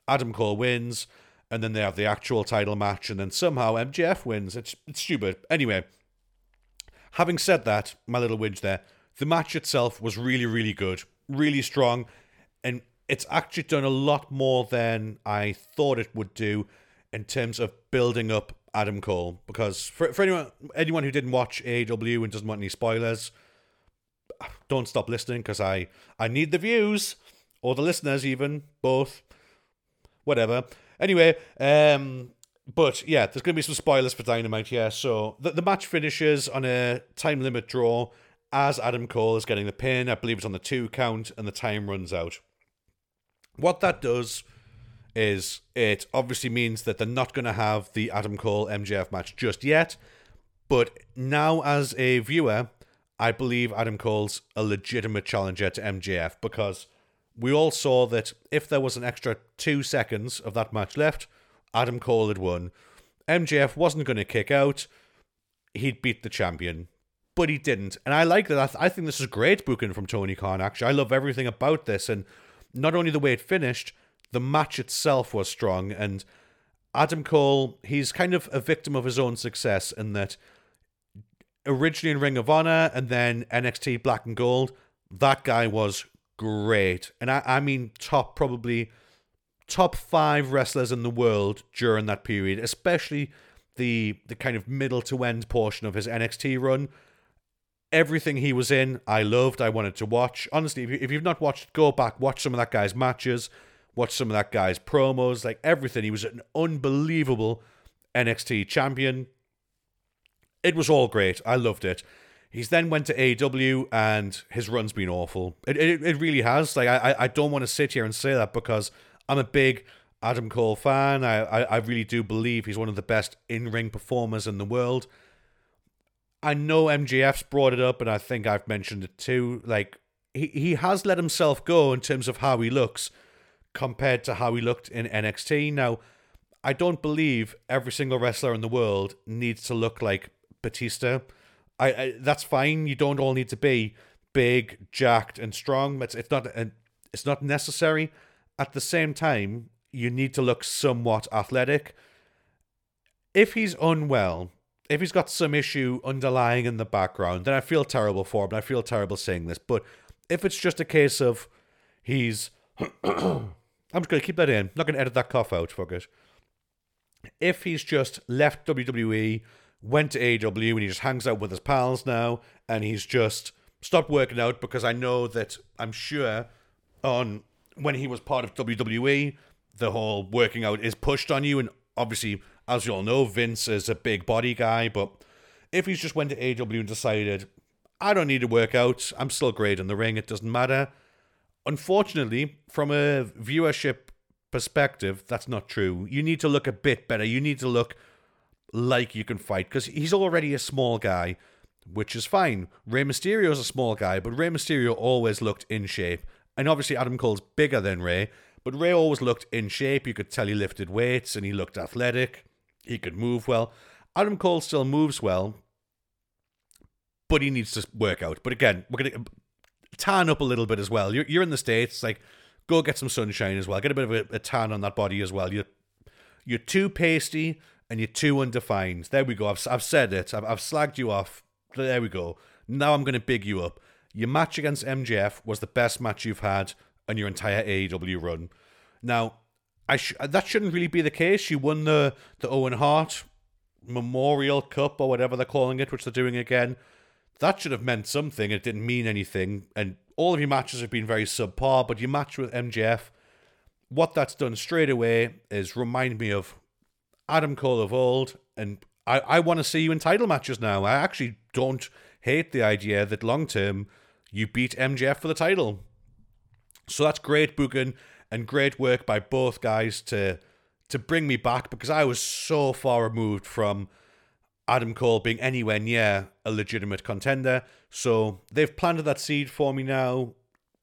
Adam Cole wins and then they have the actual title match and then somehow MJF wins. It's it's stupid. Anyway, having said that, my little whinge there, the match itself was really really good, really strong, and it's actually done a lot more than I thought it would do in terms of building up Adam Cole. Because for, for anyone anyone who didn't watch AEW and doesn't want any spoilers, don't stop listening because I, I need the views or the listeners even both. Whatever. Anyway um but yeah there's gonna be some spoilers for dynamite here. So the, the match finishes on a time limit draw as adam cole is getting the pin. I believe it's on the two count and the time runs out what that does is it obviously means that they're not going to have the Adam Cole MJF match just yet. But now, as a viewer, I believe Adam Cole's a legitimate challenger to MJF because we all saw that if there was an extra two seconds of that match left, Adam Cole had won. MJF wasn't going to kick out. He'd beat the champion, but he didn't. And I like that. I think this is great booking from Tony Khan, actually. I love everything about this. And not only the way it finished, the match itself was strong. And Adam Cole, he's kind of a victim of his own success in that originally in Ring of Honor and then NXT Black and Gold, that guy was great. And I, I mean, top, probably top five wrestlers in the world during that period, especially the the kind of middle to end portion of his NXT run everything he was in, I loved. I wanted to watch. Honestly, if, you, if you've not watched, go back, watch some of that guy's matches, watch some of that guy's promos, like everything. He was an unbelievable NXT champion. It was all great. I loved it. He's then went to AW and his run's been awful. It, it, it really has. Like I, I don't want to sit here and say that because I'm a big Adam Cole fan. I, I, I really do believe he's one of the best in ring performers in the world. I know MJF's brought it up, and I think I've mentioned it too. Like he he has let himself go in terms of how he looks compared to how he looked in NXT. Now, I don't believe every single wrestler in the world needs to look like Batista. I, I that's fine. You don't all need to be big, jacked, and strong. It's it's not it's not necessary. At the same time, you need to look somewhat athletic. If he's unwell, if he's got some issue underlying in the background, then I feel terrible for him. I feel terrible saying this, but if it's just a case of he's, I'm just going to keep that in. I'm not going to edit that cough out. Fuck it. If he's just left WWE, went to AEW, and he just hangs out with his pals now, and he's just stopped working out because I know that I'm sure on when he was part of WWE, the whole working out is pushed on you, and obviously as you all know, Vince is a big body guy, but if he's just went to AW and decided, I don't need to work out, I'm still great in the ring, it doesn't matter. Unfortunately, from a viewership perspective, that's not true. You need to look a bit better. You need to look like you can fight because he's already a small guy, which is fine. Rey Mysterio is a small guy, but Rey Mysterio always looked in shape. And obviously, Adam Cole's bigger than Rey, but Rey always looked in shape. You could tell he lifted weights and he looked athletic. He could move well. Adam Cole still moves well, but he needs to work out. But again, we're going to tan up a little bit as well. You're, you're in the States, like, go get some sunshine as well. Get a bit of a, a tan on that body as well. You're, you're too pasty and you're too undefined. There we go. I've, I've said it. I've, I've slagged you off. There we go. Now I'm going to big you up. Your match against MJF was the best match you've had on your entire AEW run. Now, I sh- that shouldn't really be the case. You won the the Owen Hart Memorial Cup or whatever they're calling it, which they're doing again. That should have meant something. It didn't mean anything, and all of your matches have been very subpar. But your match with MJF, what that's done straight away is remind me of Adam Cole of old, and I, I want to see you in title matches now. I actually don't hate the idea that long term you beat MJF for the title. So that's great booking and great work by both guys to to bring me back because I was so far removed from Adam Cole being anywhere near a legitimate contender. So they've planted that seed for me now.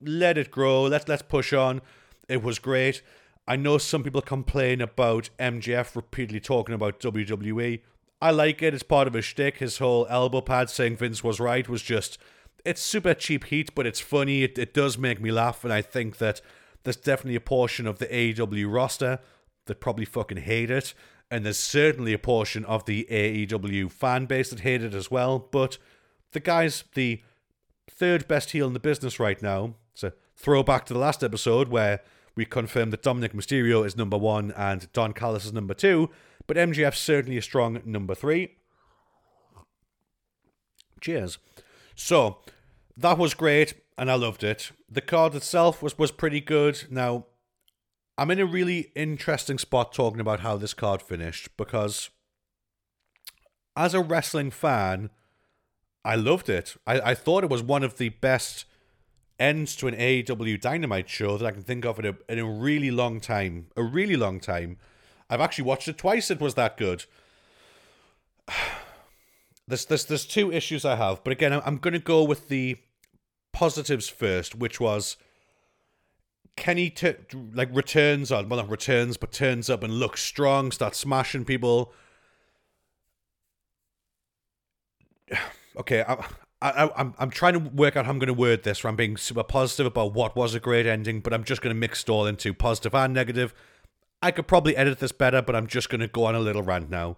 Let it grow. Let's let's push on. It was great. I know some people complain about MJF repeatedly talking about WWE. I like it. It's part of his shtick. His whole elbow pad saying Vince was right was just it's super cheap heat, but it's funny. It, it does make me laugh, and I think that there's definitely a portion of the AEW roster that probably fucking hate it, and there's certainly a portion of the AEW fan base that hate it as well. But the guy's the third best heel in the business right now. So throwback to the last episode where we confirmed that Dominik Mysterio is number one and Don Callis is number two, but MJF's certainly a strong number three. Cheers. So that was great and I loved it. The card itself was was pretty good. Now I'm in a really interesting spot talking about how this card finished because as a wrestling fan, I loved it. I, I thought it was one of the best ends to an AEW Dynamite show that I can think of in a, in a really long time. A really long time. I've actually watched it twice. It was that good. There's, there's, there's two issues I have, but again, I'm, going to go with the positives first, which was Kenny t- like returns on well not returns but turns up and looks strong, starts smashing people. Okay, I, I, I'm I'm trying to work out how I'm going to word this. Where I'm being super positive about what was a great ending, but I'm just going to mix it all into positive and negative. I could probably edit this better, but I'm just going to go on a little rant now.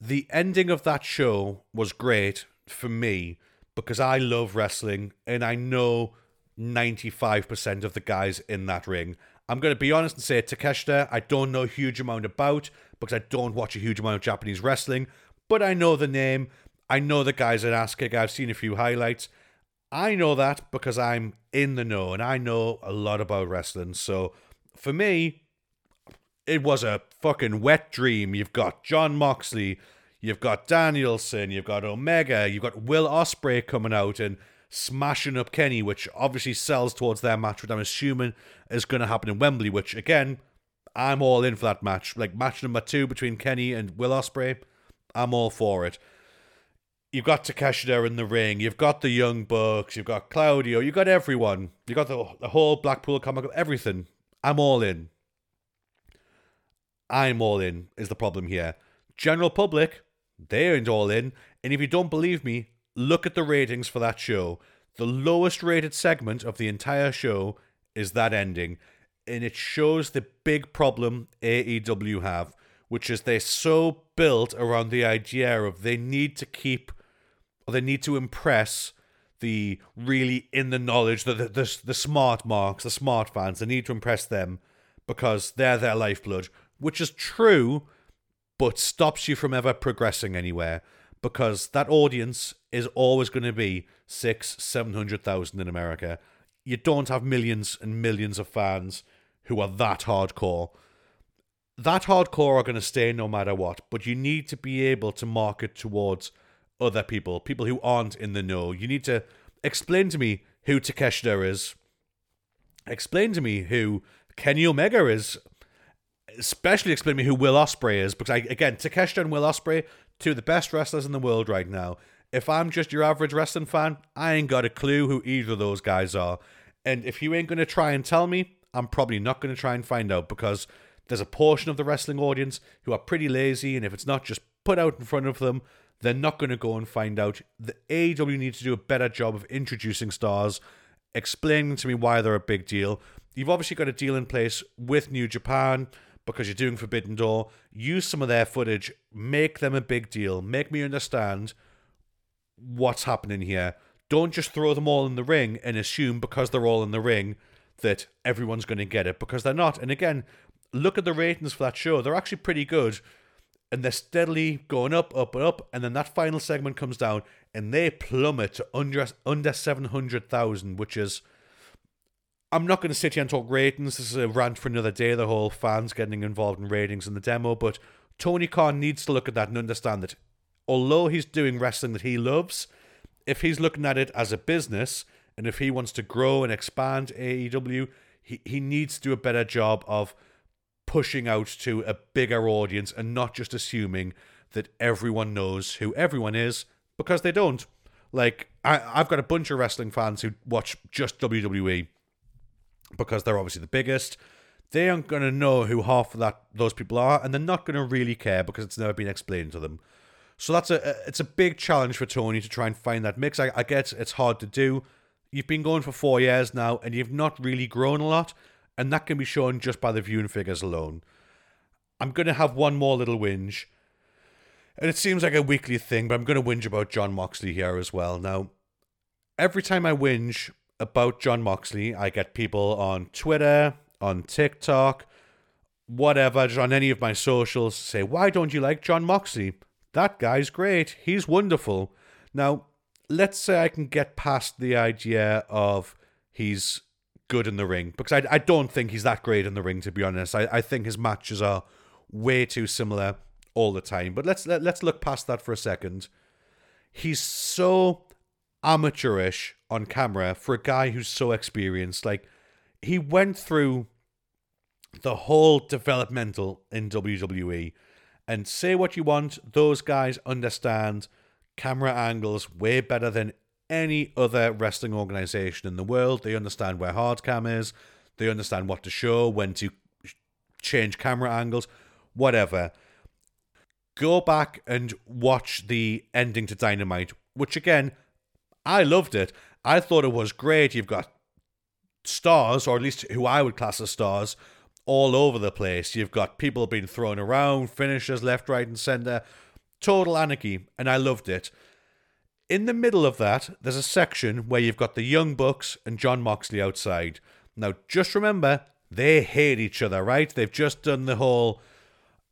The ending of that show was great for me because I love wrestling and I know 95% of the guys in that ring. I'm going to be honest and say Takeshita, I don't know a huge amount about because I don't watch a huge amount of Japanese wrestling, but I know the name. I know the guys at Kick. I've seen a few highlights. I know that because I'm in the know and I know a lot about wrestling. So for me, it was a fucking wet dream. You've got Jon Moxley, you've got Danielson, you've got Omega, you've got Will Ospreay coming out and smashing up Kenny, which obviously sells towards their match, which I'm assuming is going to happen in Wembley. Which again, I'm all in for that match. Like match number two between Kenny and Will Ospreay, I'm all for it. You've got Takeshita in the ring. You've got the Young Bucks. You've got Claudio. You've got everyone. You've got the, the whole Blackpool comic. Everything. I'm all in. I'm all in is the problem here. General public, they aren't all in. And if you don't believe me, look at the ratings for that show. The lowest rated segment of the entire show is that ending. And it shows the big problem AEW have, which is they're so built around the idea of they need to keep or they need to impress the really in the knowledge, the, the, the, the smart marks, the smart fans. They need to impress them because they're their lifeblood, which is true, but stops you from ever progressing anywhere because that audience is always going to be six, seven hundred thousand in America. You don't have millions and millions of fans who are that hardcore. That hardcore are going to stay no matter what, but you need to be able to market towards other people, people who aren't in the know. You need to explain to me who Takeshita is. Explain to me who Kenny Omega is. Especially explain to me who Will Ospreay is, because I, again, Takeshita and Will Ospreay, two of the best wrestlers in the world right now. If I'm just your average wrestling fan, I ain't got a clue who either of those guys are. And if you ain't going to try and tell me, I'm probably not going to try and find out because there's a portion of the wrestling audience who are pretty lazy, and if it's not just put out in front of them, they're not going to go and find out. The AEW needs to do a better job of introducing stars, explaining to me why they're a big deal. You've obviously got a deal in place with New Japan because you're doing Forbidden Door. Use some of their footage, make them a big deal, make me understand what's happening here. Don't just throw them all in the ring and assume because they're all in the ring that everyone's going to get it because they're not. And again, look at the ratings for that show. They're actually pretty good. And they're steadily going up, up, and up. And then that final segment comes down and they plummet to under, under 700,000, which is I'm not going to sit here and talk ratings. This is a rant for another day. The whole fans getting involved in ratings in the demo, but Tony Khan needs to look at that and understand that although he's doing wrestling that he loves, if he's looking at it as a business and if he wants to grow and expand AEW, he, he needs to do a better job of pushing out to a bigger audience and not just assuming that everyone knows who everyone is because they don't. Like, I, I've got a bunch of wrestling fans who watch just WWE because they're obviously the biggest. They aren't going to know who half of that those people are, and they're not going to really care because it's never been explained to them. So that's a it's a big challenge for Tony to try and find that mix. I, I get it's hard to do. You've been going for four years now, and you've not really grown a lot, and that can be shown just by the viewing figures alone. I'm going to have one more little whinge, and it seems like a weekly thing, but I'm going to whinge about Jon Moxley here as well. Now, every time I whinge about Jon Moxley, I get people on Twitter, on TikTok, whatever, just on any of my socials say, Why don't you like Jon Moxley? That guy's great. He's wonderful. Now, let's say I can get past the idea of he's good in the ring because I, I don't think he's that great in the ring to be honest. I, I think his matches are way too similar all the time. But let's let, let's look past that for a second. He's so amateurish on camera for a guy who's so experienced. Like he went through the whole developmental in WWE and say what you want, those guys understand camera angles way better than any other wrestling organization in the world. They understand where hard cam is, they understand what to show, when to change camera angles, whatever. Go back and watch the ending to Dynamite, which again, I loved it. I thought it was great. You've got stars, or at least who I would class as stars, all over the place. You've got people being thrown around, finishers left, right, and center. Total anarchy, and I loved it. In the middle of that, there's a section where you've got the Young Bucks and Jon Moxley outside. Now, just remember, they hate each other, right? They've just done the whole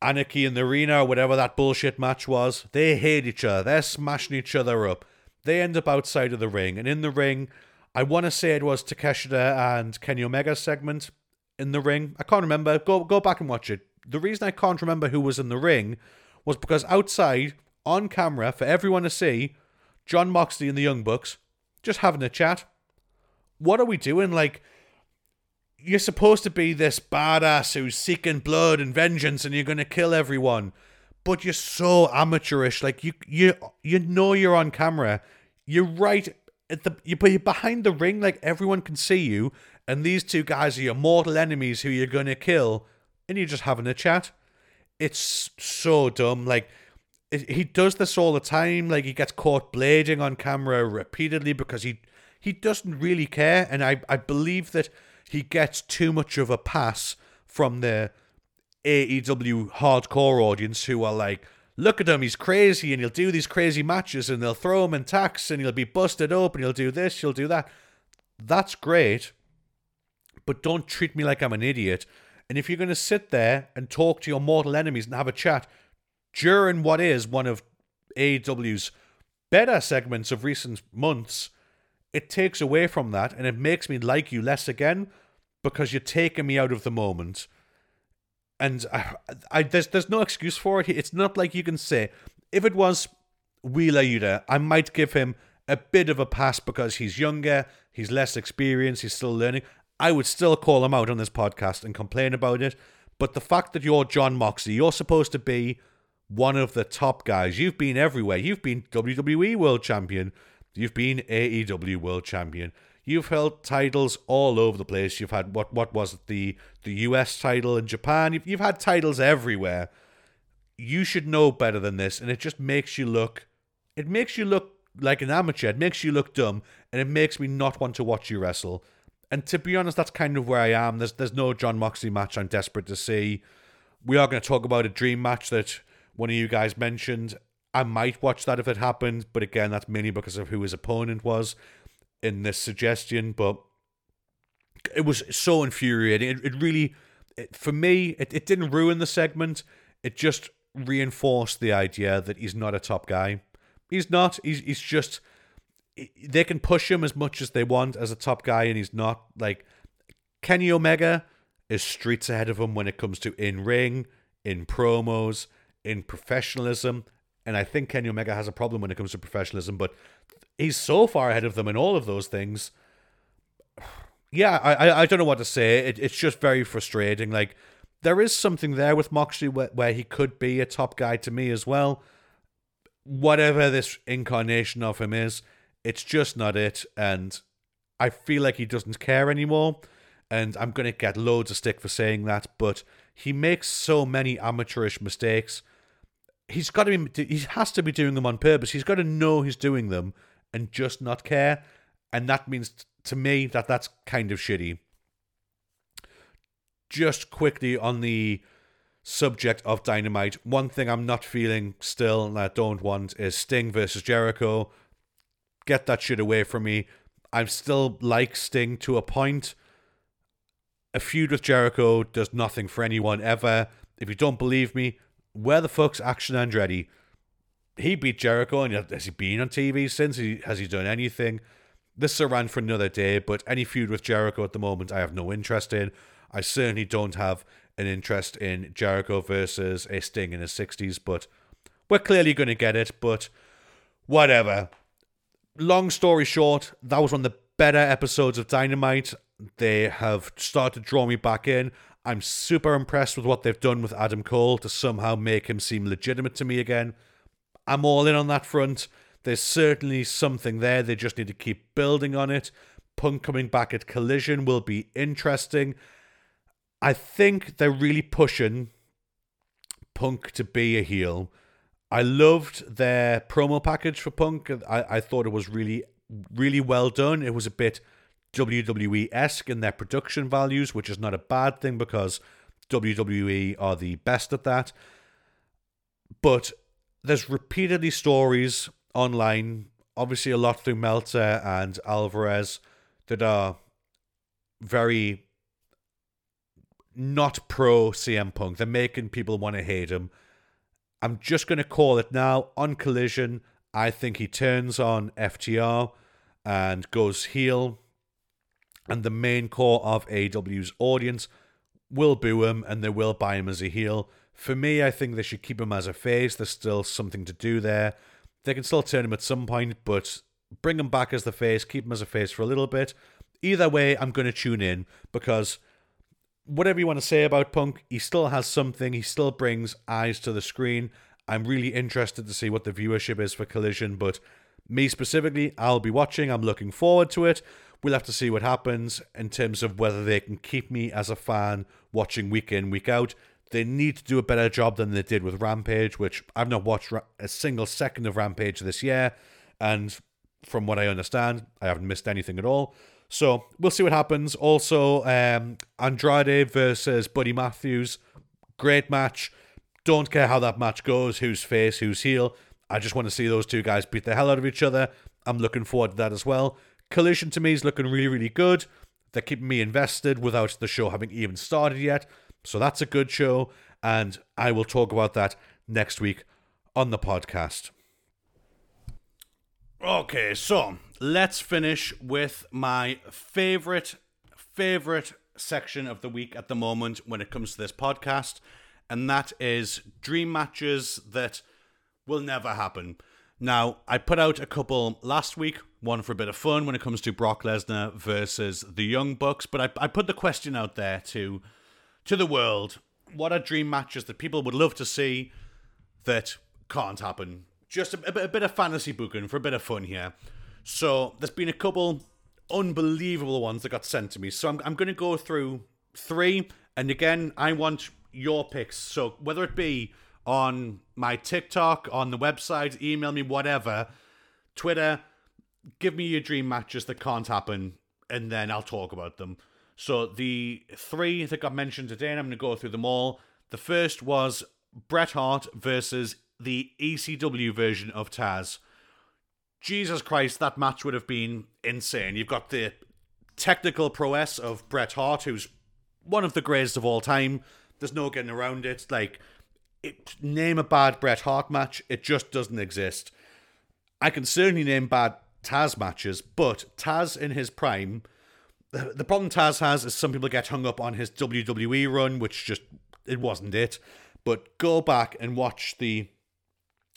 anarchy in the arena or whatever that bullshit match was. They hate each other. They're smashing each other up. They end up outside of the ring, and in the ring, I want to say it was Takeshita and Kenny Omega segment in the ring. I can't remember. Go go back and watch it. The reason I can't remember who was in the ring was because outside on camera for everyone to see, Jon Moxley and the Young Bucks just having a chat. What are we doing? Like you're supposed to be this badass who's seeking blood and vengeance and you're going to kill everyone but you're so amateurish like you you you know you're on camera you're right at the you but you're behind the ring like everyone can see you and these two guys are your mortal enemies who you're to kill, and you're just having a chat. It's so dumb. Like, it, he does this all the time. Like, he gets caught blading on camera repeatedly because he he doesn't really care. And I, I believe that he gets too much of a pass from the AEW hardcore audience who are like, look at him, he's crazy, and he'll do these crazy matches, and they'll throw him in tacks, and he'll be busted up, and he'll do this, he'll do that. That's great but don't treat me like I'm an idiot. And if you're going to sit there and talk to your mortal enemies and have a chat during what is one of AEW's better segments of recent months, it takes away from that and it makes me like you less again because you're taking me out of the moment. And I, I, there's there's no excuse for it. It's not like you can say if it was Wheeler Yuta, I might give him a bit of a pass because he's younger, he's less experienced, he's still learning. I would still call him out on this podcast and complain about it. But the fact that you're Jon Moxley, you're supposed to be one of the top guys. You've been everywhere. You've been WWE World Champion. You've been AEW World Champion. You've held titles all over the place. You've had what what was it the the US title in Japan. You've, you've had titles everywhere. You should know better than this, and it just makes you look. It makes you look like an amateur. It makes you look dumb, and it makes me not want to watch you wrestle. And to be honest, that's kind of where I am. There's there's no Jon Moxley match I'm desperate to see. We are going to talk about a dream match that one of you guys mentioned. I might watch that if it happened, but again, that's mainly because of who his opponent was in this suggestion. But it was so infuriating. It, it really, it, for me, it, it didn't ruin the segment. It just reinforced the idea that he's not a top guy. He's not. He's he's just they can push him as much as they want as a top guy, and he's not like Kenny Omega is streets ahead of him when it comes to in ring, in promos, in professionalism. And I think Kenny Omega has a problem when it comes to professionalism, but he's so far ahead of them in all of those things. Yeah, I I don't know what to say. It, it's just very frustrating. Like there is something there with Moxley where, where he could be a top guy to me as well. Whatever this incarnation of him is, it's just not it. And I feel like he doesn't care anymore. And I'm going to get loads of stick for saying that. But he makes so many amateurish mistakes. He's got to be, he has to be doing them on purpose. He's got to know he's doing them and just not care. And that means to me that that's kind of shitty. Just quickly on the subject of Dynamite, one thing I'm not feeling still and I don't want is Sting versus Jericho. Get that shit away from me. I'm still like Sting to a point. A feud with Jericho does nothing for anyone ever. If you don't believe me, where the fuck's Action Andretti? He beat Jericho, and has he been on TV since? He, Has he done anything? This is for another day, but any feud with Jericho at the moment, I have no interest in. I certainly don't have an interest in Jericho versus a Sting in his 60s, but we're clearly going to get it, but whatever. Long story short, that was one of the better episodes of Dynamite. They have started to draw me back in. I'm super impressed with what they've done with Adam Cole to somehow make him seem legitimate to me again. I'm all in on that front. There's certainly something there. They just need to keep building on it. Punk coming back at Collision will be interesting. I think they're really pushing Punk to be a heel. I loved their promo package for Punk. I, I thought it was really, really well done. It was a bit WWE esque in their production values, which is not a bad thing because WWE are the best at that. But there's repeatedly stories online, obviously a lot through Meltzer and Alvarez, that are very not pro CM Punk. They're making people want to hate him. I'm just going to call it now on Collision. I think he turns on FTR and goes heel, and the main core of AW's audience will boo him and they will buy him as a heel. For me, I think they should keep him as a face. There's still something to do there. They can still turn him at some point, but bring him back as the face, keep him as a face for a little bit. Either way, I'm going to tune in because whatever you want to say about Punk, he still has something. He still brings eyes to the screen. I'm really interested to see what the viewership is for Collision, but me specifically, I'll be watching. I'm looking forward to it. We'll have to see what happens in terms of whether they can keep me as a fan watching week in, week out. They need to do a better job than they did with Rampage, which I've not watched a single second of Rampage this year. And from what I understand, I haven't missed anything at all. So we'll see what happens. Also, um, Andrade versus Buddy Matthews. Great match. Don't care how that match goes, who's face, who's heel. I just want to see those two guys beat the hell out of each other. I'm looking forward to that as well. Collision to me is looking really, really good. They're keeping me invested without the show having even started yet. So that's a good show, and I will talk about that next week on the podcast. Okay, so let's finish with my favorite, favorite section of the week at the moment when it comes to this podcast, and that is dream matches that will never happen. Now, I put out a couple last week, one for a bit of fun when it comes to Brock Lesnar versus the Young Bucks, but I, I put the question out there to to the world what are dream matches that people would love to see that can't happen. Just a, a, bit of fantasy booking for a bit of fun here. So there's been a couple unbelievable ones that got sent to me. So I'm, I'm going to go through three. And again, I want your picks. So whether it be on my TikTok, on the website, email me, whatever, Twitter, give me your dream matches that can't happen, and then I'll talk about them. So the three that got mentioned today, and I'm going to go through them all. The first was Bret Hart versus the ECW version of Taz. Jesus Christ, that match would have been insane. You've got the technical prowess of Bret Hart, who's one of the greatest of all time. There's no getting around it. Like, it, name a bad Bret Hart match, it just doesn't exist. I can certainly name bad Taz matches, but Taz in his prime the, the problem Taz has is some people get hung up on his WWE run, which just it wasn't it. But go back and watch the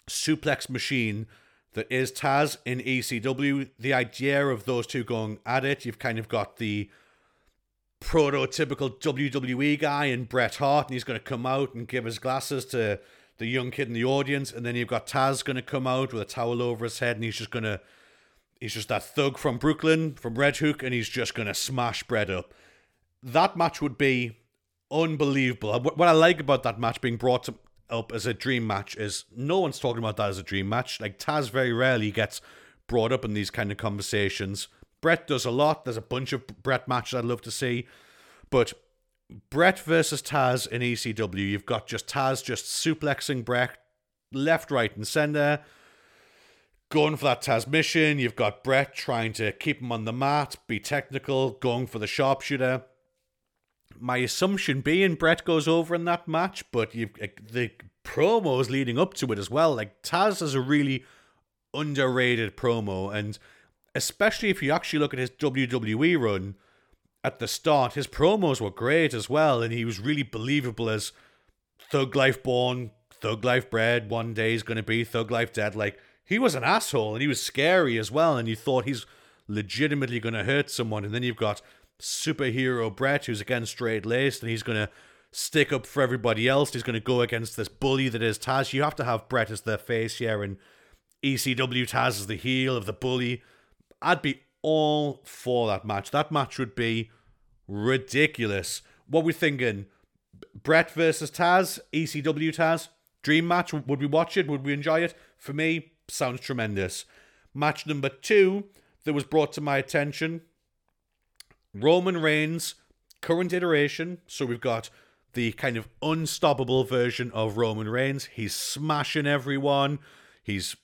suplex machine that is Taz in ECW. The idea of those two going at it, you've kind of got the prototypical WWE guy and Bret Hart, and he's going to come out and give his glasses to the young kid in the audience, and then you've got Taz going to come out with a towel over his head, and he's just going to, he's just that thug from Brooklyn, from Red Hook, and he's just going to smash Bret up. That match would be unbelievable. What I like about that match being brought up as a dream match is no one's talking about that as a dream match. Like Taz very rarely gets brought up in these kind of conversations. Bret does a lot. There's a bunch of Bret matches I'd love to see, but Bret versus Taz in ECW, you've got just Taz just suplexing Bret left, right, and center, going for that Tazmission. You've got Bret trying to keep him on the mat, be technical, going for the sharpshooter my assumption being Bret goes over in that match, but you've eh, the promos leading up to it as well. Like Taz is a really underrated promo, and especially if you actually look at his WWE run at the start, his promos were great as well, and he was really believable as Thug Life born, Thug Life bred. One day he's going to be Thug Life dead. Like he was an asshole, and he was scary as well, and you thought he's legitimately going to hurt someone, and then you've got superhero Bret, who's again straight laced, and he's going to stick up for everybody else. He's going to go against this bully that is Taz. You have to have Bret as the face here, and ECW Taz as the heel of the bully. I'd be all for that match. That match would be ridiculous. What we thinking? Bret versus Taz, ECW Taz, dream match. Would we watch it? Would we enjoy it? For me, sounds tremendous. Match number two that was brought to my attention Roman Reigns, current iteration. So we've got the kind of unstoppable version of Roman Reigns. He's smashing everyone. He's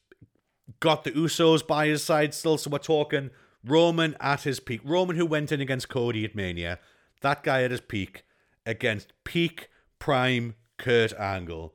got the Usos by his side still. So we're talking Roman at his peak. Roman who went in against Cody at Mania. That guy at his peak against peak prime Kurt Angle.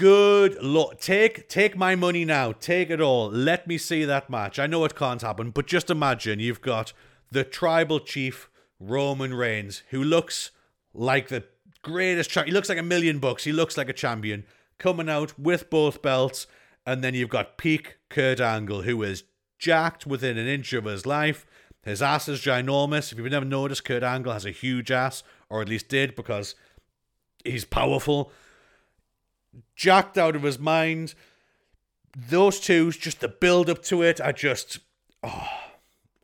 Good luck. Take take my money now. Take it all. Let me see that match. I know it can't happen, but just imagine you've got the tribal chief Roman Reigns, who looks like the greatest. Cha- he looks like a million bucks. He looks like a champion coming out with both belts, and then you've got peak Kurt Angle, who is jacked within an inch of his life. His ass is ginormous. If you've never noticed, Kurt Angle has a huge ass, or at least did, because he's powerful. Jacked out of his mind. Those two's just the build up to it, I just. Oh,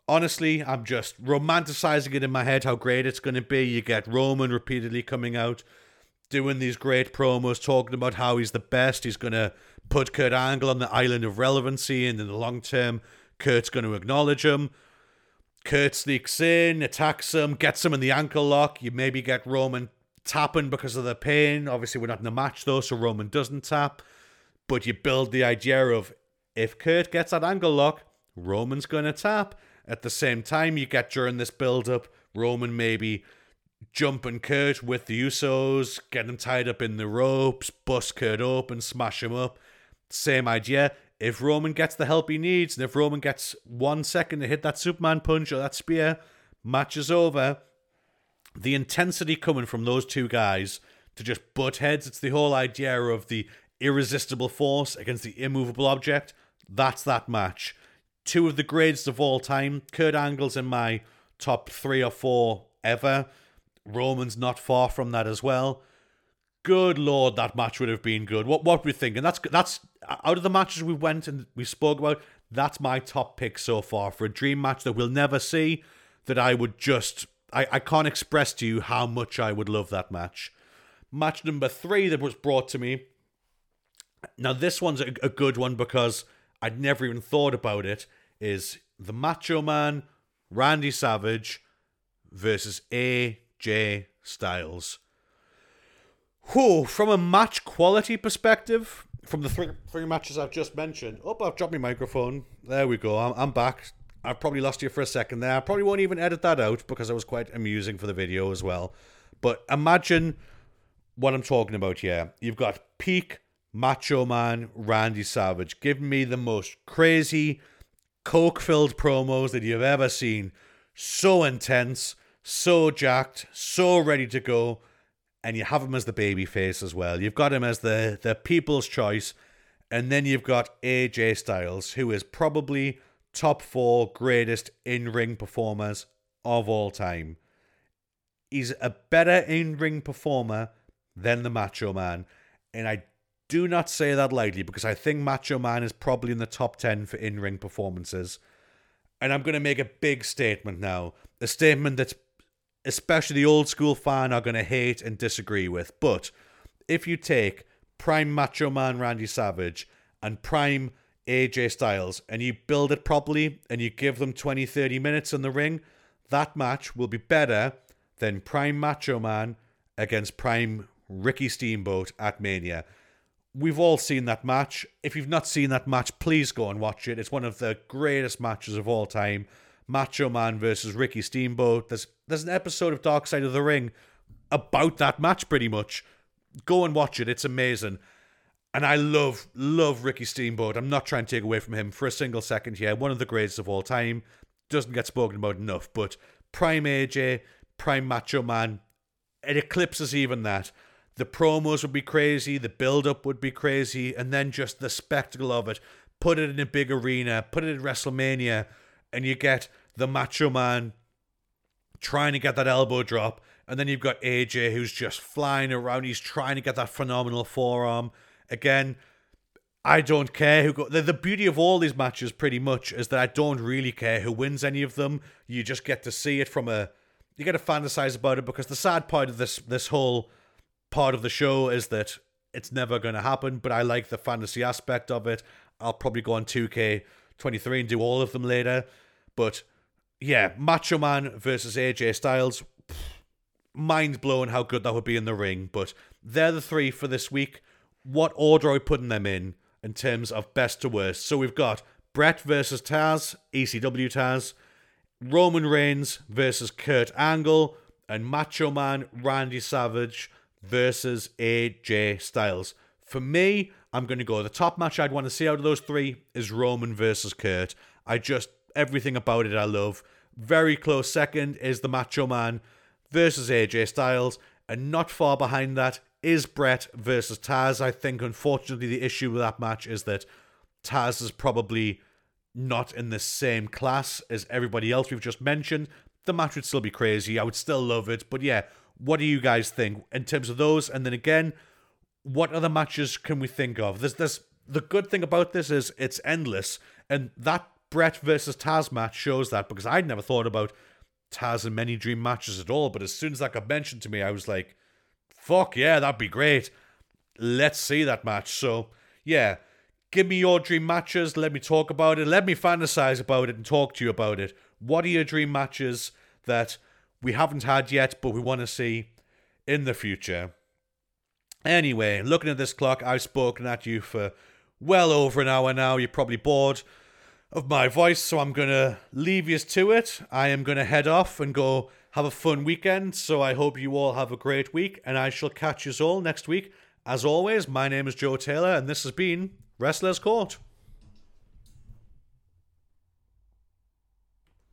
honestly, I'm just romanticizing it in my head how great it's going to be. You get Roman repeatedly coming out, doing these great promos, talking about how he's the best. He's going to put Kurt Angle on the island of relevancy, and in the long term, Kurt's going to acknowledge him. Kurt sneaks in, attacks him, gets him in the ankle lock. You maybe get Roman tapping because of the pain. Obviously, we're not in a match though, so Roman doesn't tap. But you build the idea of if Kurt gets that ankle lock, Roman's going to tap. At the same time, you get during this build up Roman maybe jumping Kurt with the Usos, get him tied up in the ropes, bust Kurt open, smash him up. Same idea. If Roman gets the help he needs, and if Roman gets one second to hit that Superman punch or that spear, match is over. The intensity coming from those two guys to just butt heads, it's the whole idea of the irresistible force against the immovable object. That's that match two of the greatest of all time. Kurt Angle's in my top three or four ever. Roman's not far from that as well. Good lord, that match would have been good. What what we thinking? That's that's out of the matches we went and we spoke about. That's my top pick so far for a dream match that we'll never see. That I would just I, I can't express to you how much I would love that match. Match number three that was brought to me. Now this one's a, a good one because I'd never even thought about it is the Macho Man Randy Savage versus AJ Styles. Who, from a match quality perspective, from the three, three matches I've just mentioned, oh, I've dropped my microphone. There we go. I'm, I'm back. I probably lost you for a second there. I probably won't even edit that out because it was quite amusing for the video as well. But imagine what I'm talking about here. You've got peak Macho Man Randy Savage giving me the most crazy, coke filled promos that you've ever seen. So intense, so jacked, so ready to go. and you have him as the baby face as well. You've got him as the the people's choice, and then you've got AJ Styles, who is probably top four greatest in ring performers of all time. He's a better in ring performer than the Macho Man, and I do not say that lightly because I think Macho Man is probably in the top 10 for in ring performances. And I'm going to make a big statement now. A statement that especially the old school fan are going to hate and disagree with. But if you take prime Macho Man Randy Savage and prime AJ Styles and you build it properly and you give them 20, 30 minutes in the ring, that match will be better than prime Macho Man against prime Ricky Steamboat at Mania. We've all seen that match. If you've not seen that match, please go and watch it. It's one of the greatest matches of all time. Macho Man versus Ricky Steamboat. There's there's an episode of Dark Side of the Ring about that match pretty much. Go and watch it. It's amazing. And I love, love Ricky Steamboat. I'm not trying to take away from him for a single second here. One of the greatest of all time. Doesn't get spoken about enough. But Prime AJ, Prime Macho Man, it eclipses even that. The promos would be crazy, the build up would be crazy, and then just the spectacle of it. Put it in a big arena, put it in WrestleMania, and you get the Macho Man trying to get that elbow drop, and then you've got AJ who's just flying around. He's trying to get that phenomenal forearm. Again, I don't care who go. The, the beauty of all these matches, pretty much, is that I don't really care who wins any of them. You just get to see it from a. You get to fantasize about it because the sad part of this this whole part of the show is that it's never going to happen. But I like the fantasy aspect of it. I'll probably go on 2K23 and do all of them later. But yeah, Macho Man versus AJ Styles. Mind blowing how good that would be in the ring. But they're the three for this week. What order are we putting them in in terms of best to worst? So we've got Bret versus Taz, ECW Taz, Roman Reigns versus Kurt Angle, and Macho Man Randy Savage versus AJ Styles. For me, I'm going to go. The top match I'd want to see out of those three is Roman versus Kurt. I just everything about it I love. Very close second is the Macho Man versus AJ Styles, and not far behind that is Bret versus Taz. I think, unfortunately, the issue with that match is that Taz is probably not in the same class as everybody else we've just mentioned. The match would still be crazy. I would still love it. But yeah, what do you guys think in terms of those? And then again, what other matches can we think of? There's, there's the good thing about this is it's endless, and that Bret versus Taz match shows that because I'd never thought about Taz and many dream matches at all. But as soon as that got mentioned to me, I was like, fuck yeah, that'd be great. Let's see that match. So, yeah, give me your dream matches. Let me talk about it. Let me fantasize about it and talk to you about it. What are your dream matches that we haven't had yet, but we want to see in the future? Anyway, looking at this clock, I've spoken at you for well over an hour now. You're probably bored of my voice, so I'm going to leave you to it. I am going to head off and go have a fun weekend. So I hope you all have a great week, and I shall catch you all next week. As always, my name is Joe Taylor, and this has been Wrestler's Court.